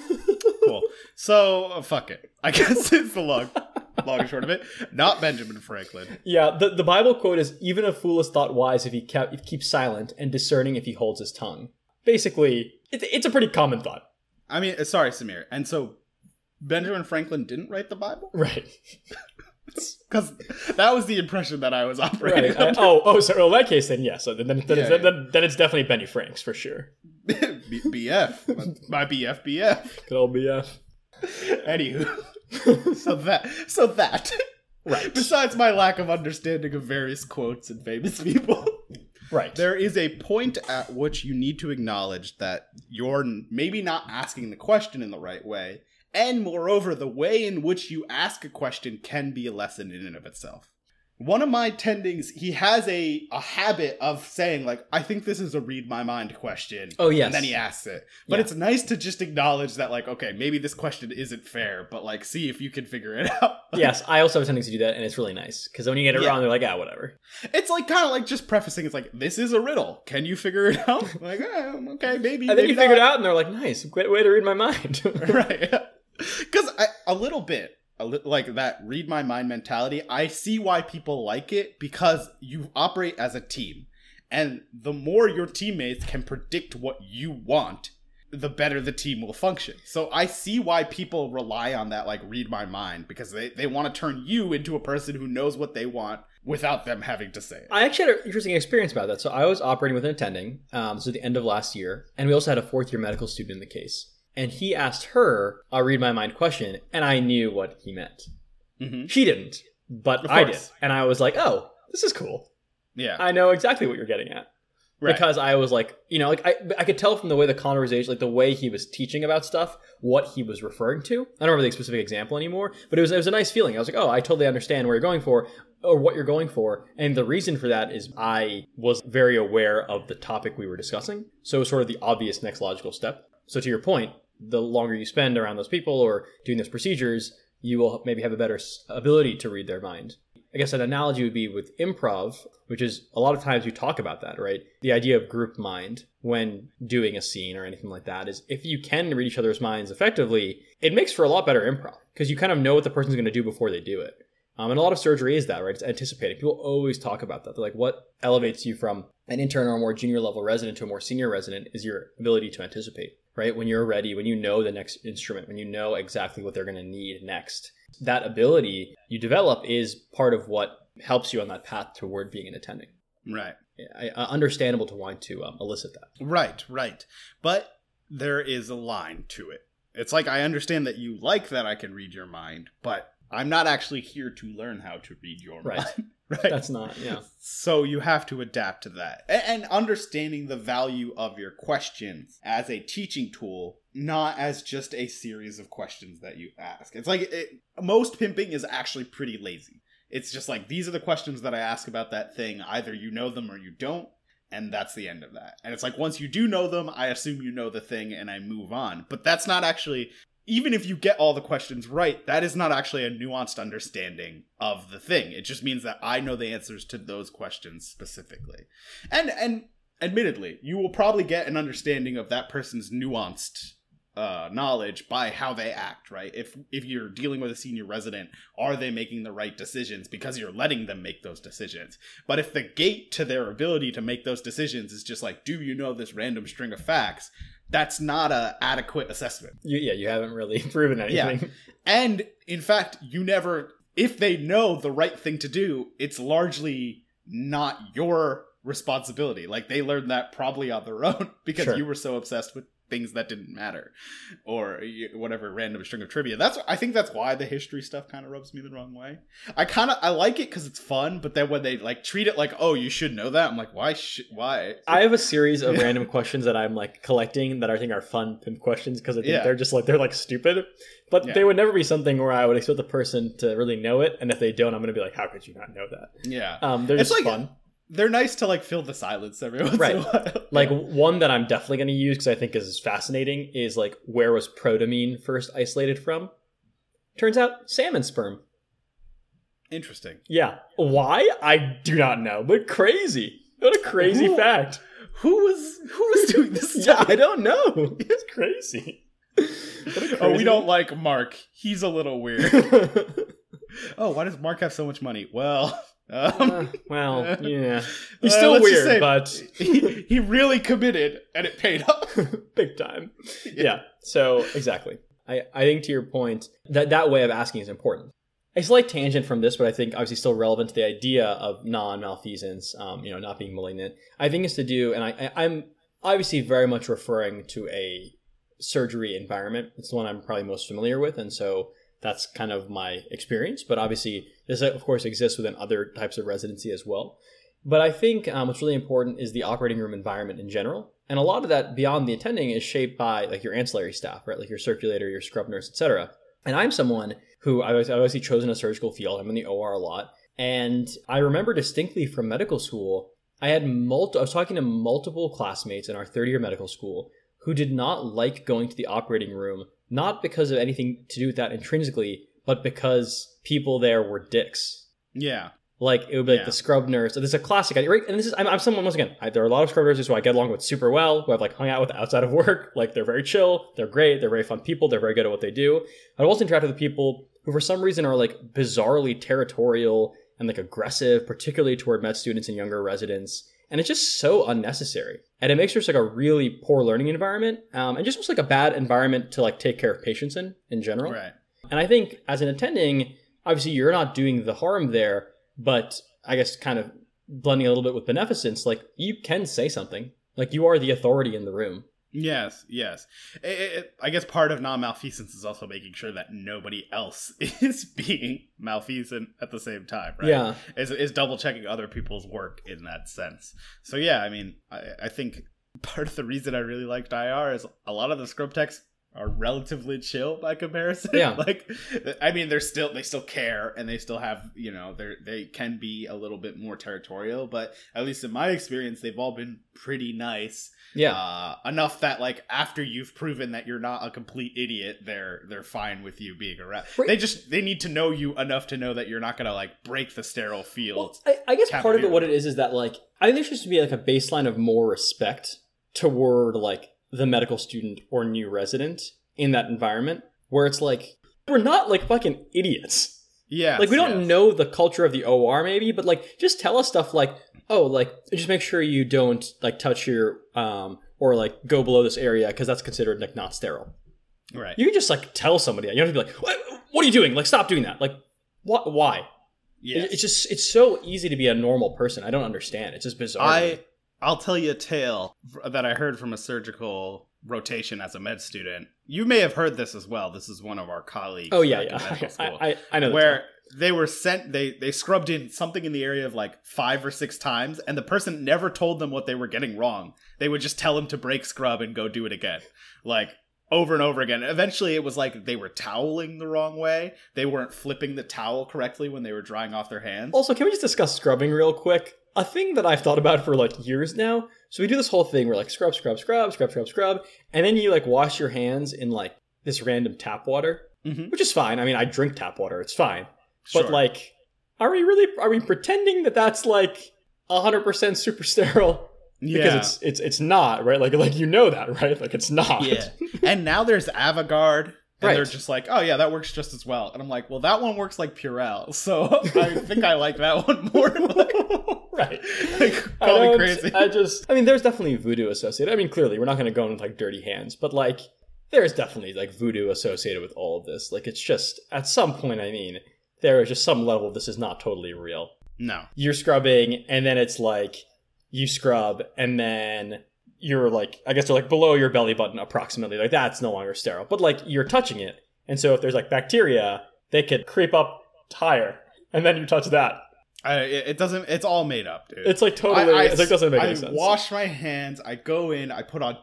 Cool. So uh, fuck it. I guess it's the long, long and short of it. Not Benjamin Franklin. yeah, the the Bible quote is even a fool is thought wise if he kept if keeps silent and discerning if he holds his tongue. Basically, it, it's a pretty common thought. I mean, uh, sorry, Samir. And so Benjamin Franklin didn't write the Bible? Right. Because that was the impression that I was operating. Right. I- oh, oh, so in that case, then yes. So then, then, then, Yeah, it's, yeah. then, then it's definitely Benny Franks for sure. B- BF, my BF, BF. Good old BF. Anywho, so that, so that, Right. besides my lack of understanding of various quotes and famous people, Right. there is a point at which you need to acknowledge that you're maybe not asking the question in the right way, and moreover, the way in which you ask a question can be a lesson in and of itself. One of my tendings, he has a, a habit of saying, like, I think this is a read my mind question. Oh, yes. And then he asks it. But Yeah. it's nice to just acknowledge that, like, okay, maybe this question isn't fair, but, like, see if you can figure it out. yes, I also have a tendency to do that, and it's really nice because when you get it Yeah. wrong, they're like, ah, whatever. It's like kind of like just prefacing. It's like this is a riddle. Can you figure it out? like, eh, okay, maybe. And then maybe you figure it out, and they're like, nice, great way to read my mind. right? Because a little bit, li- like that read my mind mentality. I see why people like it because you operate as a team, and the more your teammates can predict what you want, the better the team will function. So I see why people rely on that, like read my mind, because they they want to turn you into a person who knows what they want without them having to say it. I actually had an interesting experience about that. So I was operating with an attending, um, so the end of last year, and we also had a fourth year medical student in the case. And he asked her a read my mind question, and I knew what he meant. hmm She didn't, but I did. And I was like, oh, this is cool. Yeah. I know exactly what you're getting at. Right. Because I was like, you know, like I, I could tell from the way the conversation, like the way he was teaching about stuff, what he was referring to. I don't remember the specific example anymore, but it was it was a nice feeling. I was like, oh, I totally understand where you're going for, or what you're going for, and the reason for that is I was very aware of the topic we were discussing, so it was sort of the obvious next logical step. So to your point, the longer you spend around those people or doing those procedures, you will maybe have a better ability to read their mind. I guess an analogy would be with improv, which is a lot of times we talk about that, right? The idea of group mind when doing a scene or anything like that is if you can read each other's minds effectively, it makes for a lot better improv because you kind of know what the person's going to do before they do it. Um, and a lot of surgery is that, right? It's anticipating. People always talk about that. They're like, what elevates you from an intern or a more junior level resident to a more senior resident is your ability to anticipate, right? When you're ready, when you know the next instrument, when you know exactly what they're going to need next. That ability you develop is part of what helps you on that path toward being an attending. Right. I- understandable to want to um, elicit that. Right, right. But there is a line to it. It's like I understand that you like that I can read your mind, but I'm not actually here to learn how to read your Right. mind. Right. That's not, yeah. So you have to adapt to that. And understanding the value of your questions as a teaching tool, not as just a series of questions that you ask. It's like it, most pimping is actually pretty lazy. It's just like these are the questions that I ask about that thing. Either you know them or you don't, and that's the end of that. And it's like once you do know them, I assume you know the thing and I move on. But that's not actually even if you get all the questions right, that is not actually a nuanced understanding of the thing. It just means that I know the answers to those questions specifically. And and admittedly, you will probably get an understanding of that person's nuanced uh, knowledge by how they act, right? If if you're dealing with a senior resident, are they making the right decisions because you're letting them make those decisions? But if the gate to their ability to make those decisions is just like, do you know this random string of facts? That's not a adequate assessment. You, yeah, you haven't really proven anything. Yeah. And in fact, you never, if they know the right thing to do, it's largely not your responsibility. Like they learned that probably on their own because Sure. you were so obsessed with things that didn't matter or whatever random string of trivia. That's I think that's why the history stuff kind of rubs me the wrong way. I kind of I like it cuz it's fun, but then when they like treat it like, "Oh, you should know that." I'm like, "Why sh- why?" I have a series of Yeah. random questions that I'm like collecting that I think are fun pimp questions because I think Yeah. they're just like they're like stupid, but Yeah. they would never be something where I would expect the person to really know it, and if they don't, I'm going to be like, how could you not know that? yeah. Um, they're It's just like- fun. They're nice to like fill the silence every once Right. in a while. Like one that I'm definitely going to use because I think is fascinating is like where was protamine first isolated from? Turns out salmon sperm. interesting. Yeah, why? I do not know, but crazy. What a crazy Who- fact. Who was who was doing this? Yeah. I don't know. It's crazy. A Oh, we don't like Mark. He's a little weird. oh, why does Mark have so much money? Well, um, Uh, well, yeah. He's uh, still let's weird, say but he, he really committed, and it paid off. big time. Yeah. So exactly. I, I think to your point, that that way of asking is important. A slight tangent from this, but I think obviously still relevant to the idea of non-malfeasance, um, you know, not being malignant. I think is to do, and I, I, I'm obviously very much referring to a surgery environment. It's the one I'm probably most familiar with, and so that's kind of my experience. But obviously, this of course exists within other types of residency as well. But I think um, what's really important is the operating room environment in general, and a lot of that beyond the attending is shaped by like your ancillary staff, right? Like your circulator, your scrub nurse, etc. And I'm someone who I've I've obviously chosen a surgical field. I'm in the OR a lot, and I remember distinctly from medical school, I had multi- I was talking to multiple classmates in our third year medical school who did not like going to the operating room, not because of anything to do with that intrinsically, but because people there were dicks. Yeah. Like it would be like Yeah. the scrub nurse. This is a classic, right? And this is I'm, I'm someone once again. I, there are a lot of scrub nurses who I get along with super well, who I've like hung out with outside of work. Like they're very chill, they're great, they're very fun people, they're very good at what they do. I've also interacted with people who, for some reason, are like bizarrely territorial and like aggressive, particularly toward med students and younger residents. And it's just so unnecessary, and it makes for just like a really poor learning environment, um, and just was like a bad environment to like take care of patients in in general. Right. And I think as an attending, obviously you're not doing the harm there, but I guess kind of blending a little bit with beneficence, like you can say something. Like you are the authority in the room. Yes, yes. I- I- I guess part of non-malfeasance is also making sure that nobody else is being malfeasant at the same time, right? Yeah. Is, is double checking other people's work in that sense. So yeah, I mean, I, I think part of the reason I really liked IR is a lot of the scrub techs are relatively chill by comparison. Yeah. like, I mean, they're still they still care and they still have you know they they can be a little bit more territorial, but at least in my experience, they've all been pretty nice Yeah. uh, enough that like after you've proven that you're not a complete idiot, they're they're fine with you being around. Right. They just they need to know you enough to know that you're not gonna like break the sterile field. Well, I, I guess part of it, what it is, is that like I think there should be like a baseline of more respect toward like the medical student or new resident in that environment, where it's like we're not like fucking idiots. yeah, like we don't know the culture of the OR maybe, but like just tell us stuff like, oh, like just make sure you don't like touch your um or like go below this area because that's considered like not sterile. right. You can just like tell somebody that. You don't have to be like, what, what are you doing? Like stop doing that. Like what? Why? Yeah, It- It's just it's so easy to be a normal person. I don't understand. It's just bizarre. I I'll tell you a tale that I heard from a surgical rotation as a med student. You may have heard this as well. This is one of our colleagues. oh yeah, yeah. school. I, I, I know. where they were sent they they scrubbed in something in the area of like five or six times and the person never told them what they were getting wrong they would just tell them to break scrub and go do it again like over and over again eventually it was like they were toweling the wrong way they weren't flipping the towel correctly when they were drying off their hands Also, can we just discuss scrubbing real quick? A thing that I've thought about for like years now. So we do this whole thing where like scrub, scrub, scrub, scrub, scrub, scrub, and then you like wash your hands in like this random tap water, Mhm. which is fine. I mean, I drink tap water; it's fine. But like, are we really? Are we pretending that that's like hundred percent super sterile? Yeah. Because it's it's it's not right. Like like you know that right? Like it's not. yeah and now there's Avagard and Right. they're just like, oh yeah, that works just as well. And I'm like, well, that one works like Purell, so I think I like that one more. right. like, I call me crazy. I just, I mean, there's definitely voodoo associated. I mean, clearly, we're not going to go in with like dirty hands, but like, there's definitely like voodoo associated with all of this. Like, it's just at some point, I mean, there is just some level this is not totally real. no, You're scrubbing, and then it's like you scrub, and then you're like, I guess they're like below your belly button approximately. Like, that's no longer sterile, but like you're touching it, and so if there's like bacteria, they could creep up higher, and then you touch that. I, it it doesn't. It's all made up, dude. It's like totally, I, I, like doesn't make I any sense. wash my hands. I go in. I put on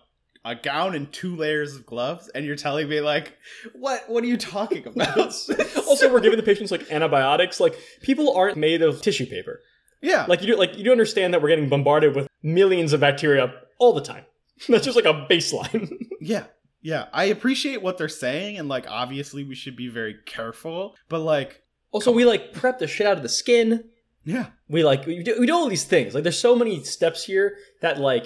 a gown and two layers of gloves, and you're telling me like, what? What are you talking about? also, we're giving the patients like antibiotics. Like people aren't made of tissue paper. yeah, Like you do, like you do understand that we're getting bombarded with millions of bacteria all the time. That's just like a baseline. yeah, yeah. I appreciate what they're saying, and like, obviously, we should be very careful. But like, also, we like prep the shit out of the skin. yeah, We like we do, we do all these things. Like there's so many steps here that like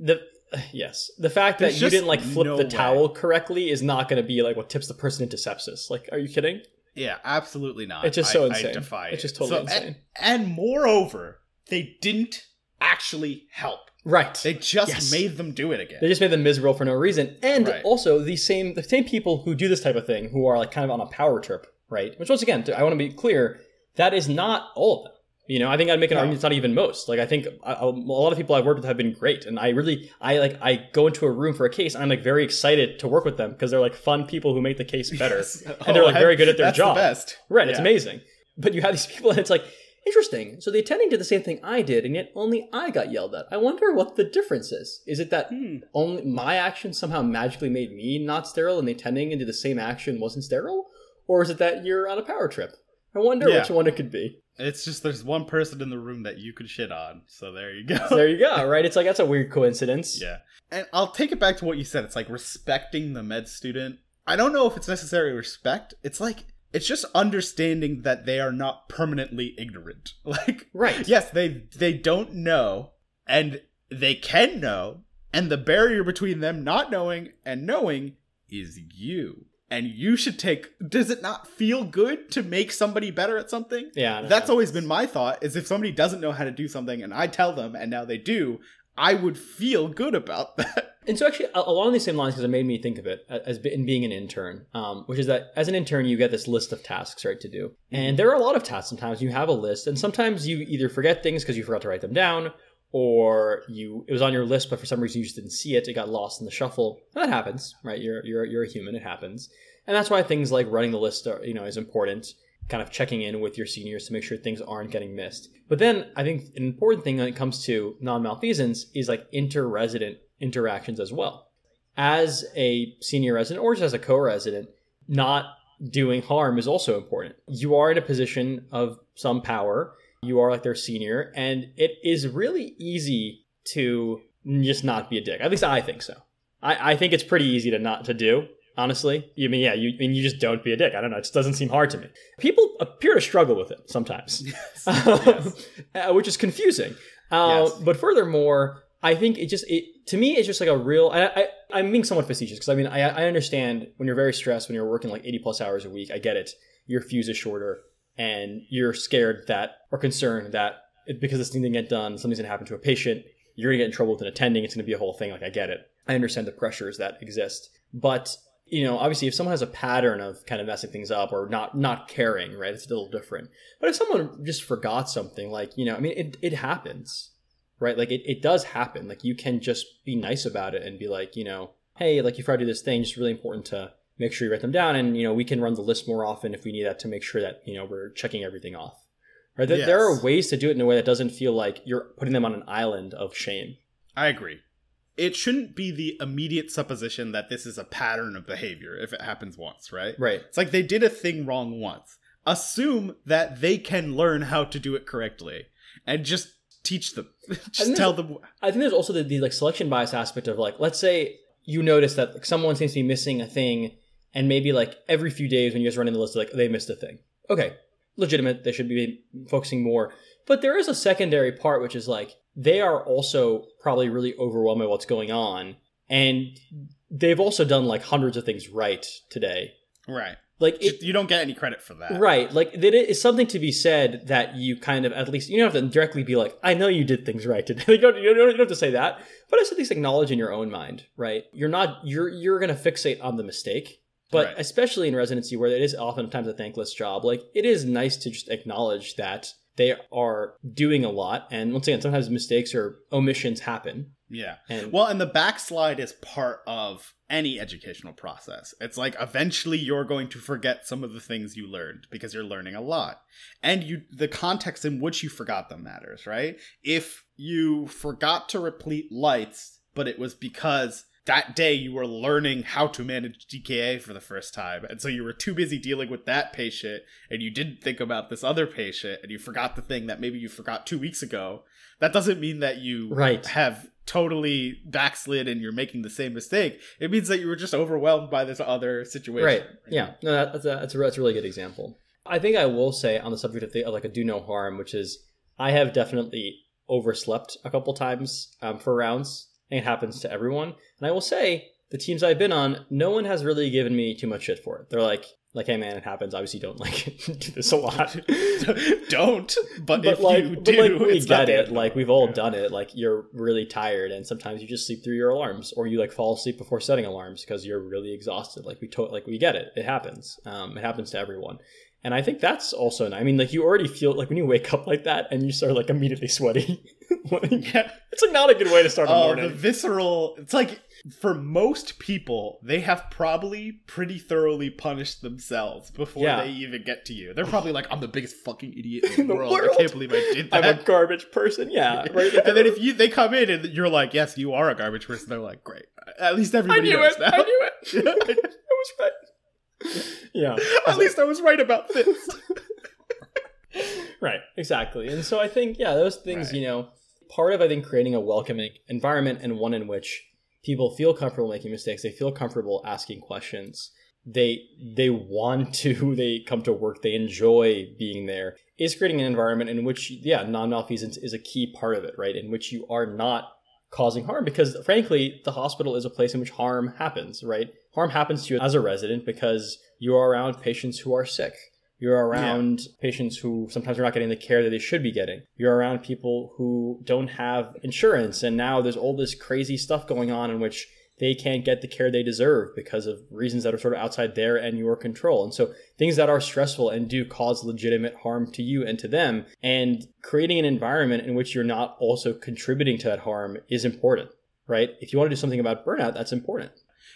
the yes the fact that you didn't like flip no the way. towel correctly is not going to be like what tips the person into sepsis. Like, are you kidding? yeah, absolutely not. It's just so I insane. defy It's it. just totally So, and- insane. and moreover, they didn't actually help. Right. They just Yes. made them do it again. They just made them miserable for no reason. And Right. also the same the same people who do this type of thing who are like kind of on a power trip, right? Which once again, I want to be clear, that is not all of them. You know, I think I'd make an No. argument it's not even most. Like I think a, a lot of people I've worked with have been great, and I really, I like, I go into a room for a case, and I'm like very excited to work with them because they're like fun people who make the case better, Yes. and they're like Oh, very good at their job. The best. Right, it's amazing. But you have these people, and it's like interesting. So the attending did the same thing I did, and yet only I got yelled at. I wonder what the difference is. Is it that Hmm. only my action somehow magically made me not sterile, and the attending and did the same action wasn't sterile, or is it that you're on a power trip? I wonder Yeah. which one it could be. It's just there's one person in the room that you could shit on. So there you go. There you go. Right? It's like that's a weird coincidence. Yeah. And I'll take it back to what you said. It's like respecting the med student. I don't know if it's necessarily respect. It's like it's just understanding that they are not permanently ignorant. Like Right. yes, they they don't know and they can know and the barrier between them not knowing and knowing is you. And you should take does it not feel good to make somebody better at something? Yeah. That's know. always been my thought is if somebody doesn't know how to do something and I tell them and now they do, I would feel good about that. And so, actually, along these same lines, because it made me think of it as in being an intern, um, which is that as an intern, you get this list of tasks, right, to do. And there are a lot of tasks. Sometimes you have a list, and sometimes you either forget things because you forgot to write them down, or you it was on your list, but for some reason you just didn't see it. It got lost in the shuffle. And that happens, right? You're you're you're a human. It happens, and that's why things like running the list are you know is important. Kind of checking in with your seniors to make sure things aren't getting missed. But then I think an important thing when it comes to non malfeasance is like inter-resident interactions as well. As a senior resident or just as a co-resident, not doing harm is also important. You are in a position of some power. You are like their senior, and it is really easy to just not be a dick. At least I think so. I, I think it's pretty easy to not to do. Honestly, you mean yeah, you I mean you just don't be a dick. I don't know. It just doesn't seem hard to me. People appear to struggle with it sometimes, uh, which is confusing. Uh, Yes. But furthermore, I think it just it to me it's just like a real. I, I I'm being somewhat facetious because I mean I I understand when you're very stressed when you're working like 80 plus hours a week. I get it. Your fuse is shorter, and you're scared that or concerned that because this thing didn't get done, something's gonna happen to a patient. You're gonna get in trouble with an attending. It's gonna be a whole thing. Like I get it. I understand the pressures that exist, but you know, obviously, if someone has a pattern of kind of messing things up or not not caring, right, it's a little different. But if someone just forgot something, like you know, I mean, it it happens, right? Like it, it does happen. Like you can just be nice about it and be like, you know, hey, like if I do this thing, it's really important to make sure you write them down, and you know, we can run the list more often if we need that to make sure that you know we're checking everything off. Right? There, there are ways to do it in a way that doesn't feel like you're putting them on an island of shame. I agree. It shouldn't be the immediate supposition that this is a pattern of behavior if it happens once, right? Right. It's like they did a thing wrong once. Assume that they can learn how to do it correctly and just teach them. just tell them. I think there's also the, the like selection bias aspect of like, let's say you notice that like, someone seems to be missing a thing, and maybe like every few days when you guys run in the list, like they missed a thing. Okay, legitimate. They should be focusing more. But there is a secondary part, which is like they are also probably really overwhelmed by what's going on, and they've also done like hundreds of things right today. Right. Like it, you don't get any credit for that. Right. Like there is something to be said that you kind of at least you don't have to directly be like, I know you did things right today. you, don't, you don't you don't have to say that, but it's at least acknowledge in your own mind, right? You're not you're you're gonna fixate on the mistake. But Right. especially in residency where it is oftentimes a thankless job, like it is nice to just acknowledge that they are doing a lot. And once again, sometimes mistakes or omissions happen. Yeah. And Well, and the backslide is part of any educational process. It's like eventually you're going to forget some of the things you learned because you're learning a lot. And you the context in which you forgot them matters, right? If you forgot to replete lytes, but it was because that day you were learning how to manage DKA for the first time, and so you were too busy dealing with that patient and you didn't think about this other patient and you forgot the thing that maybe you forgot 2 weeks ago. That doesn't mean that you Right. have totally backslid and you're making the same mistake. It means that you were just overwhelmed by this other situation. Right. Yeah. No, that's a that's a that's a really good example. I think I will say on the subject of the like a do no harm, which is I have definitely overslept a couple times um, for rounds. Think it happens to everyone, and I will say the teams I've been on, no one has really given me too much shit for it. They're like, like, hey man, it happens. Obviously, don't like do this a lot. Don't. But, but if like, you do, like we get it. Like we've all Yeah. done it. Like you're really tired, and sometimes you just sleep through your alarms, or you like fall asleep before setting alarms because you're really exhausted. Like we to- like we get it. It happens. Um, it happens to everyone. And I think that's also. I mean, like you already feel like when you wake up like that and you start like immediately sweaty. Yeah. it's like not a good way to start oh, the Oh, morning. the visceral. It's like for most people, they have probably pretty thoroughly punished themselves before Yeah. they even get to you. They're probably like, "I'm the biggest fucking idiot in the, In the world. I can't believe I did that. I'm a garbage person. Yeah, right. and then if you they come in and you're like, "Yes, you are a garbage person," they're like, "Great." At least I everybody knew knows it. now. I knew it. I was right. Yeah. At least I was right about this. Right, exactly. And so I think, yeah, those things, Right. you know, part of I think creating a welcoming environment and one in which people feel comfortable making mistakes, they feel comfortable asking questions. They they want to, they come to work, they enjoy being there. Is creating an environment in which yeah, non-malfeasance is a key part of it, right? In which you are not causing harm because frankly, the hospital is a place in which harm happens, right? Harm happens to you as a resident because you are around patients who are sick. You're around patients who sometimes are not getting the care that they should be getting. You're around people who don't have insurance, and now there's all this crazy stuff going on in which they can't get the care they deserve because of reasons that are sort of outside their and your control. And so things that are stressful and do cause legitimate harm to you and to them, and creating an environment in which you're not also contributing to that harm is important, right? If you want to do something about burnout, that's important.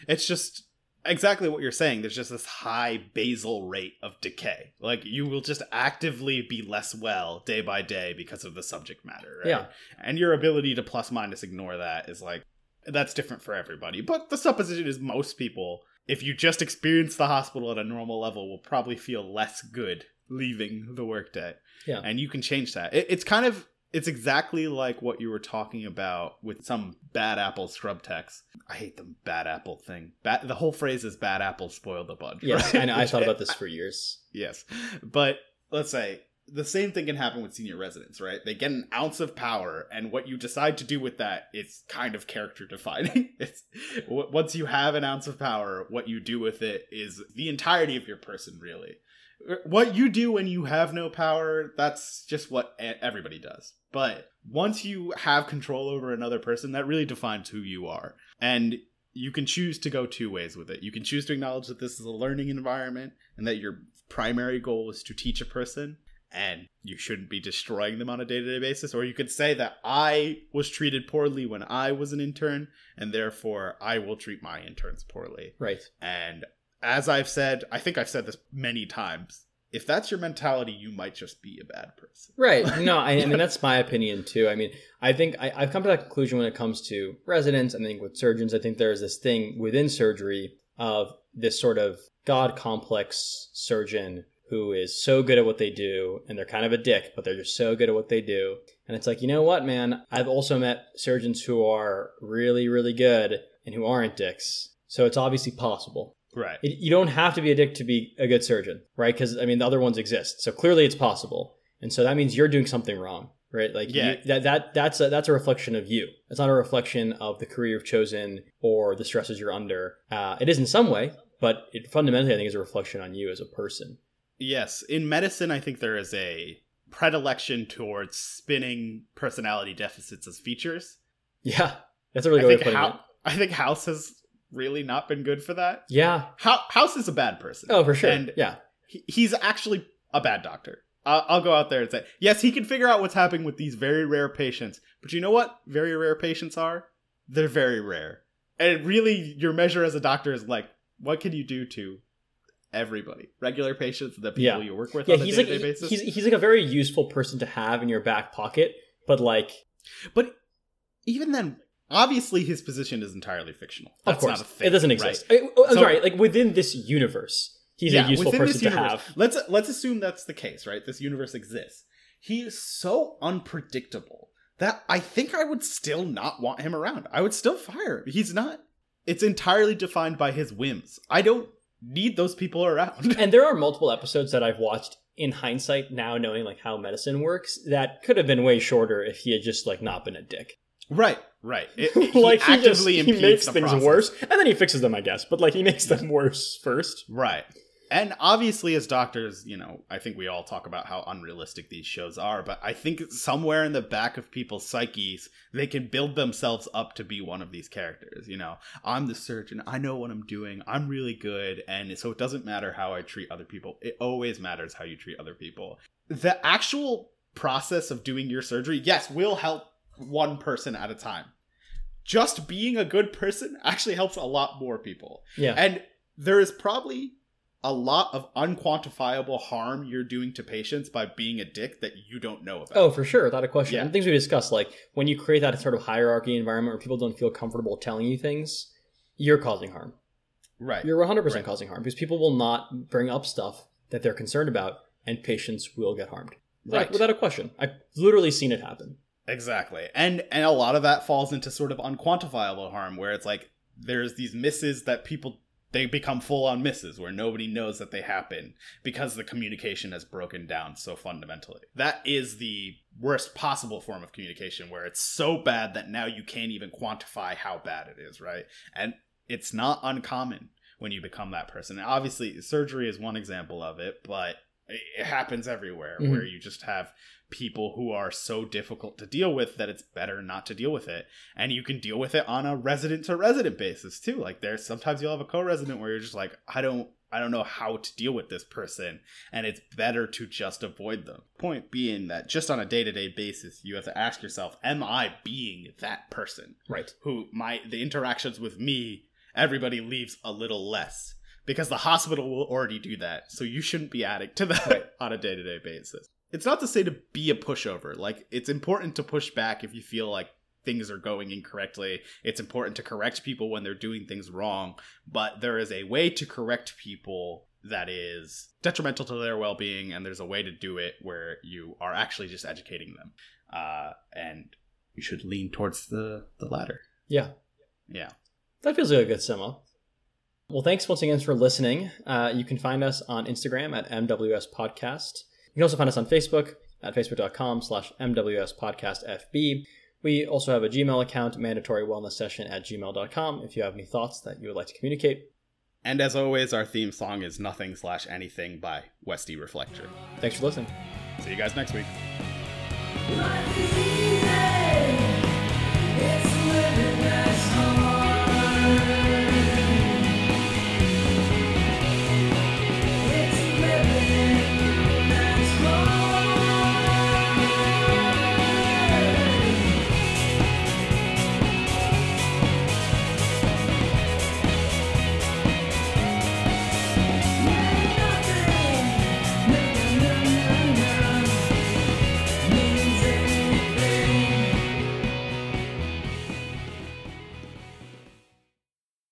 it's just exactly what you're saying. There's just this high basal rate of decay. Like you will just actively be less well day by day because of the subject matter right? Yeah. and your ability to plus minus ignore that is like that's different for everybody. But the supposition is most people if you just experience the hospital at a normal level will probably feel less good leaving the workday. Yeah. and you can change that. It, it's kind of it's exactly like what you were talking about with some bad apple scrub techs. I hate the bad apple thing. Bad, the whole phrase is bad apple spoiled the bunch. Yes, right? I know. I thought about this for years. Yes. But let's say the same thing can happen with senior residents, right? They get an ounce of power, and what you decide to do with that is kind of character defining. It's once you have an ounce of power, what you do with it is the entirety of your person, really. What you do when you have no power, that's just what everybody does. But once you have control over another person, that really defines who you are. And you can choose to go two ways with it. You can choose to acknowledge that this is a learning environment and that your primary goal is to teach a person and you shouldn't be destroying them on a day-to-day basis or you could say that I was treated poorly when I was an intern and therefore I will treat my interns poorly. Right. And as I've said, I think I've said this many times, if that's your mentality, you might just be a bad person. Right. No, I, I mean that's my opinion too. I mean, I think I, I've come to that conclusion when it comes to residents. I think with surgeons, I think there's this thing within surgery of this sort of god complex surgeon who is so good at what they do, and they're kind of a dick, but they're just so good at what they do. And it's like, you know what, man? I've also met surgeons who are really, really good and who aren't dicks. So it's obviously possible. Right. It, you don't have to be a dick to be a good surgeon, right? Because I mean, the other ones exist, so clearly it's possible, and so that means you're doing something wrong, right? Like, Yeah. you, that that that's a, that's a reflection of you. It's not a reflection of the career you've chosen or the stresses you're under. Uh, it is in some way, but it fundamentally, I think, is a reflection on you as a person. Yes, in medicine, I think there is a predilection towards spinning personality deficits as features. Yeah, that's a really I good way of putting Hou- it. I think House has really not been good for that. Yeah. Hou- House is a bad person. Oh, for sure. And yeah. he- he's actually a bad doctor. I'll, I'll go out there and say, yes, he can figure out what's happening with these very rare patients. But you know what very rare patients are? They're very rare. And really, your measure as a doctor is like, what can you do to everybody? Regular patients, the people Yeah. you work with Yeah, on a he's like day-to-day basis. he's he's like a very useful person to have in your back pocket, but like But even then, obviously, his position is entirely fictional. Of course, not a thing. it doesn't right? exist. I, oh, I'm So- sorry, like within this universe, he's a useful person to have. Let's let's assume that's the case, right? This universe exists. He is so unpredictable that I think I would still not want him around. I would still fire him. He's not. It's entirely defined by his whims. I don't need those people around. And there are multiple episodes that I've watched in hindsight, now knowing like how medicine works, that could have been way shorter if he had just like not been a dick. right, right. It, it- he like he just he makes things process. worse, and then he fixes them, I guess. But like he makes them worse first. Right. And obviously, as doctors, you know, I think we all talk about how unrealistic these shows are, but I think somewhere in the back of people's psyches, they can build themselves up to be one of these characters. You know, I'm the surgeon, I know what I'm doing, I'm really good, and so it doesn't matter how I treat other people. It always matters how you treat other people. The actual process of doing your surgery, yes, will help one person at a time. Just being a good person actually helps a lot more people. Yeah. And there is probably a lot of unquantifiable harm you're doing to patients by being a dick that you don't know about. Oh, for sure, without a question. Yeah. And things we discussed, like when you create that sort of hierarchy environment where people don't feel comfortable telling you things, you're causing harm. right. You're 100% Right. causing harm because people will not bring up stuff that they're concerned about, and patients will get harmed. Like, Right. without a question. I've literally seen it happen. Exactly. And and a lot of that falls into sort of unquantifiable harm where it's like there's these misses that people they become full on misses where nobody knows that they happen because the communication has broken down so fundamentally. That is the worst possible form of communication where it's so bad that now you can't even quantify how bad it is, right? And it's not uncommon when you become that person. And obviously, surgery is one example of it, but it happens everywhere Mhm. where you just have people who are so difficult to deal with that it's better not to deal with it. And you can deal with it on a resident to resident basis too. Like there's sometimes you'll have a co-resident where you're just like, I don't I don't know how to deal with this person and it's better to just avoid them. Point being that just on a day-to-day basis, you have to ask yourself, am I being that person? Right. who my the interactions with me everybody leaves a little less because the hospital will already do that so you shouldn't be adding to that Right. on a day-to-day basis it's not to say to be a pushover like it's important to push back if you feel like things are going incorrectly it's important to correct people when they're doing things wrong but there is a way to correct people that is detrimental to their well-being and there's a way to do it where you are actually just educating them uh, and you should lean towards the the latter Yeah. yeah That feels like a good sum up. Well, thanks once again for listening. Uh, you can find us on Instagram at MWS Podcast. You can also find us on Facebook at facebook.com slash MWS Podcast FB. We also have a Gmail account, mandatory wellness session at gmail.com, if you have any thoughts that you would like to communicate. And as always, our theme song is Nothing Slash Anything by Westy Reflector. Thanks for listening. See you guys next week. Life is easy.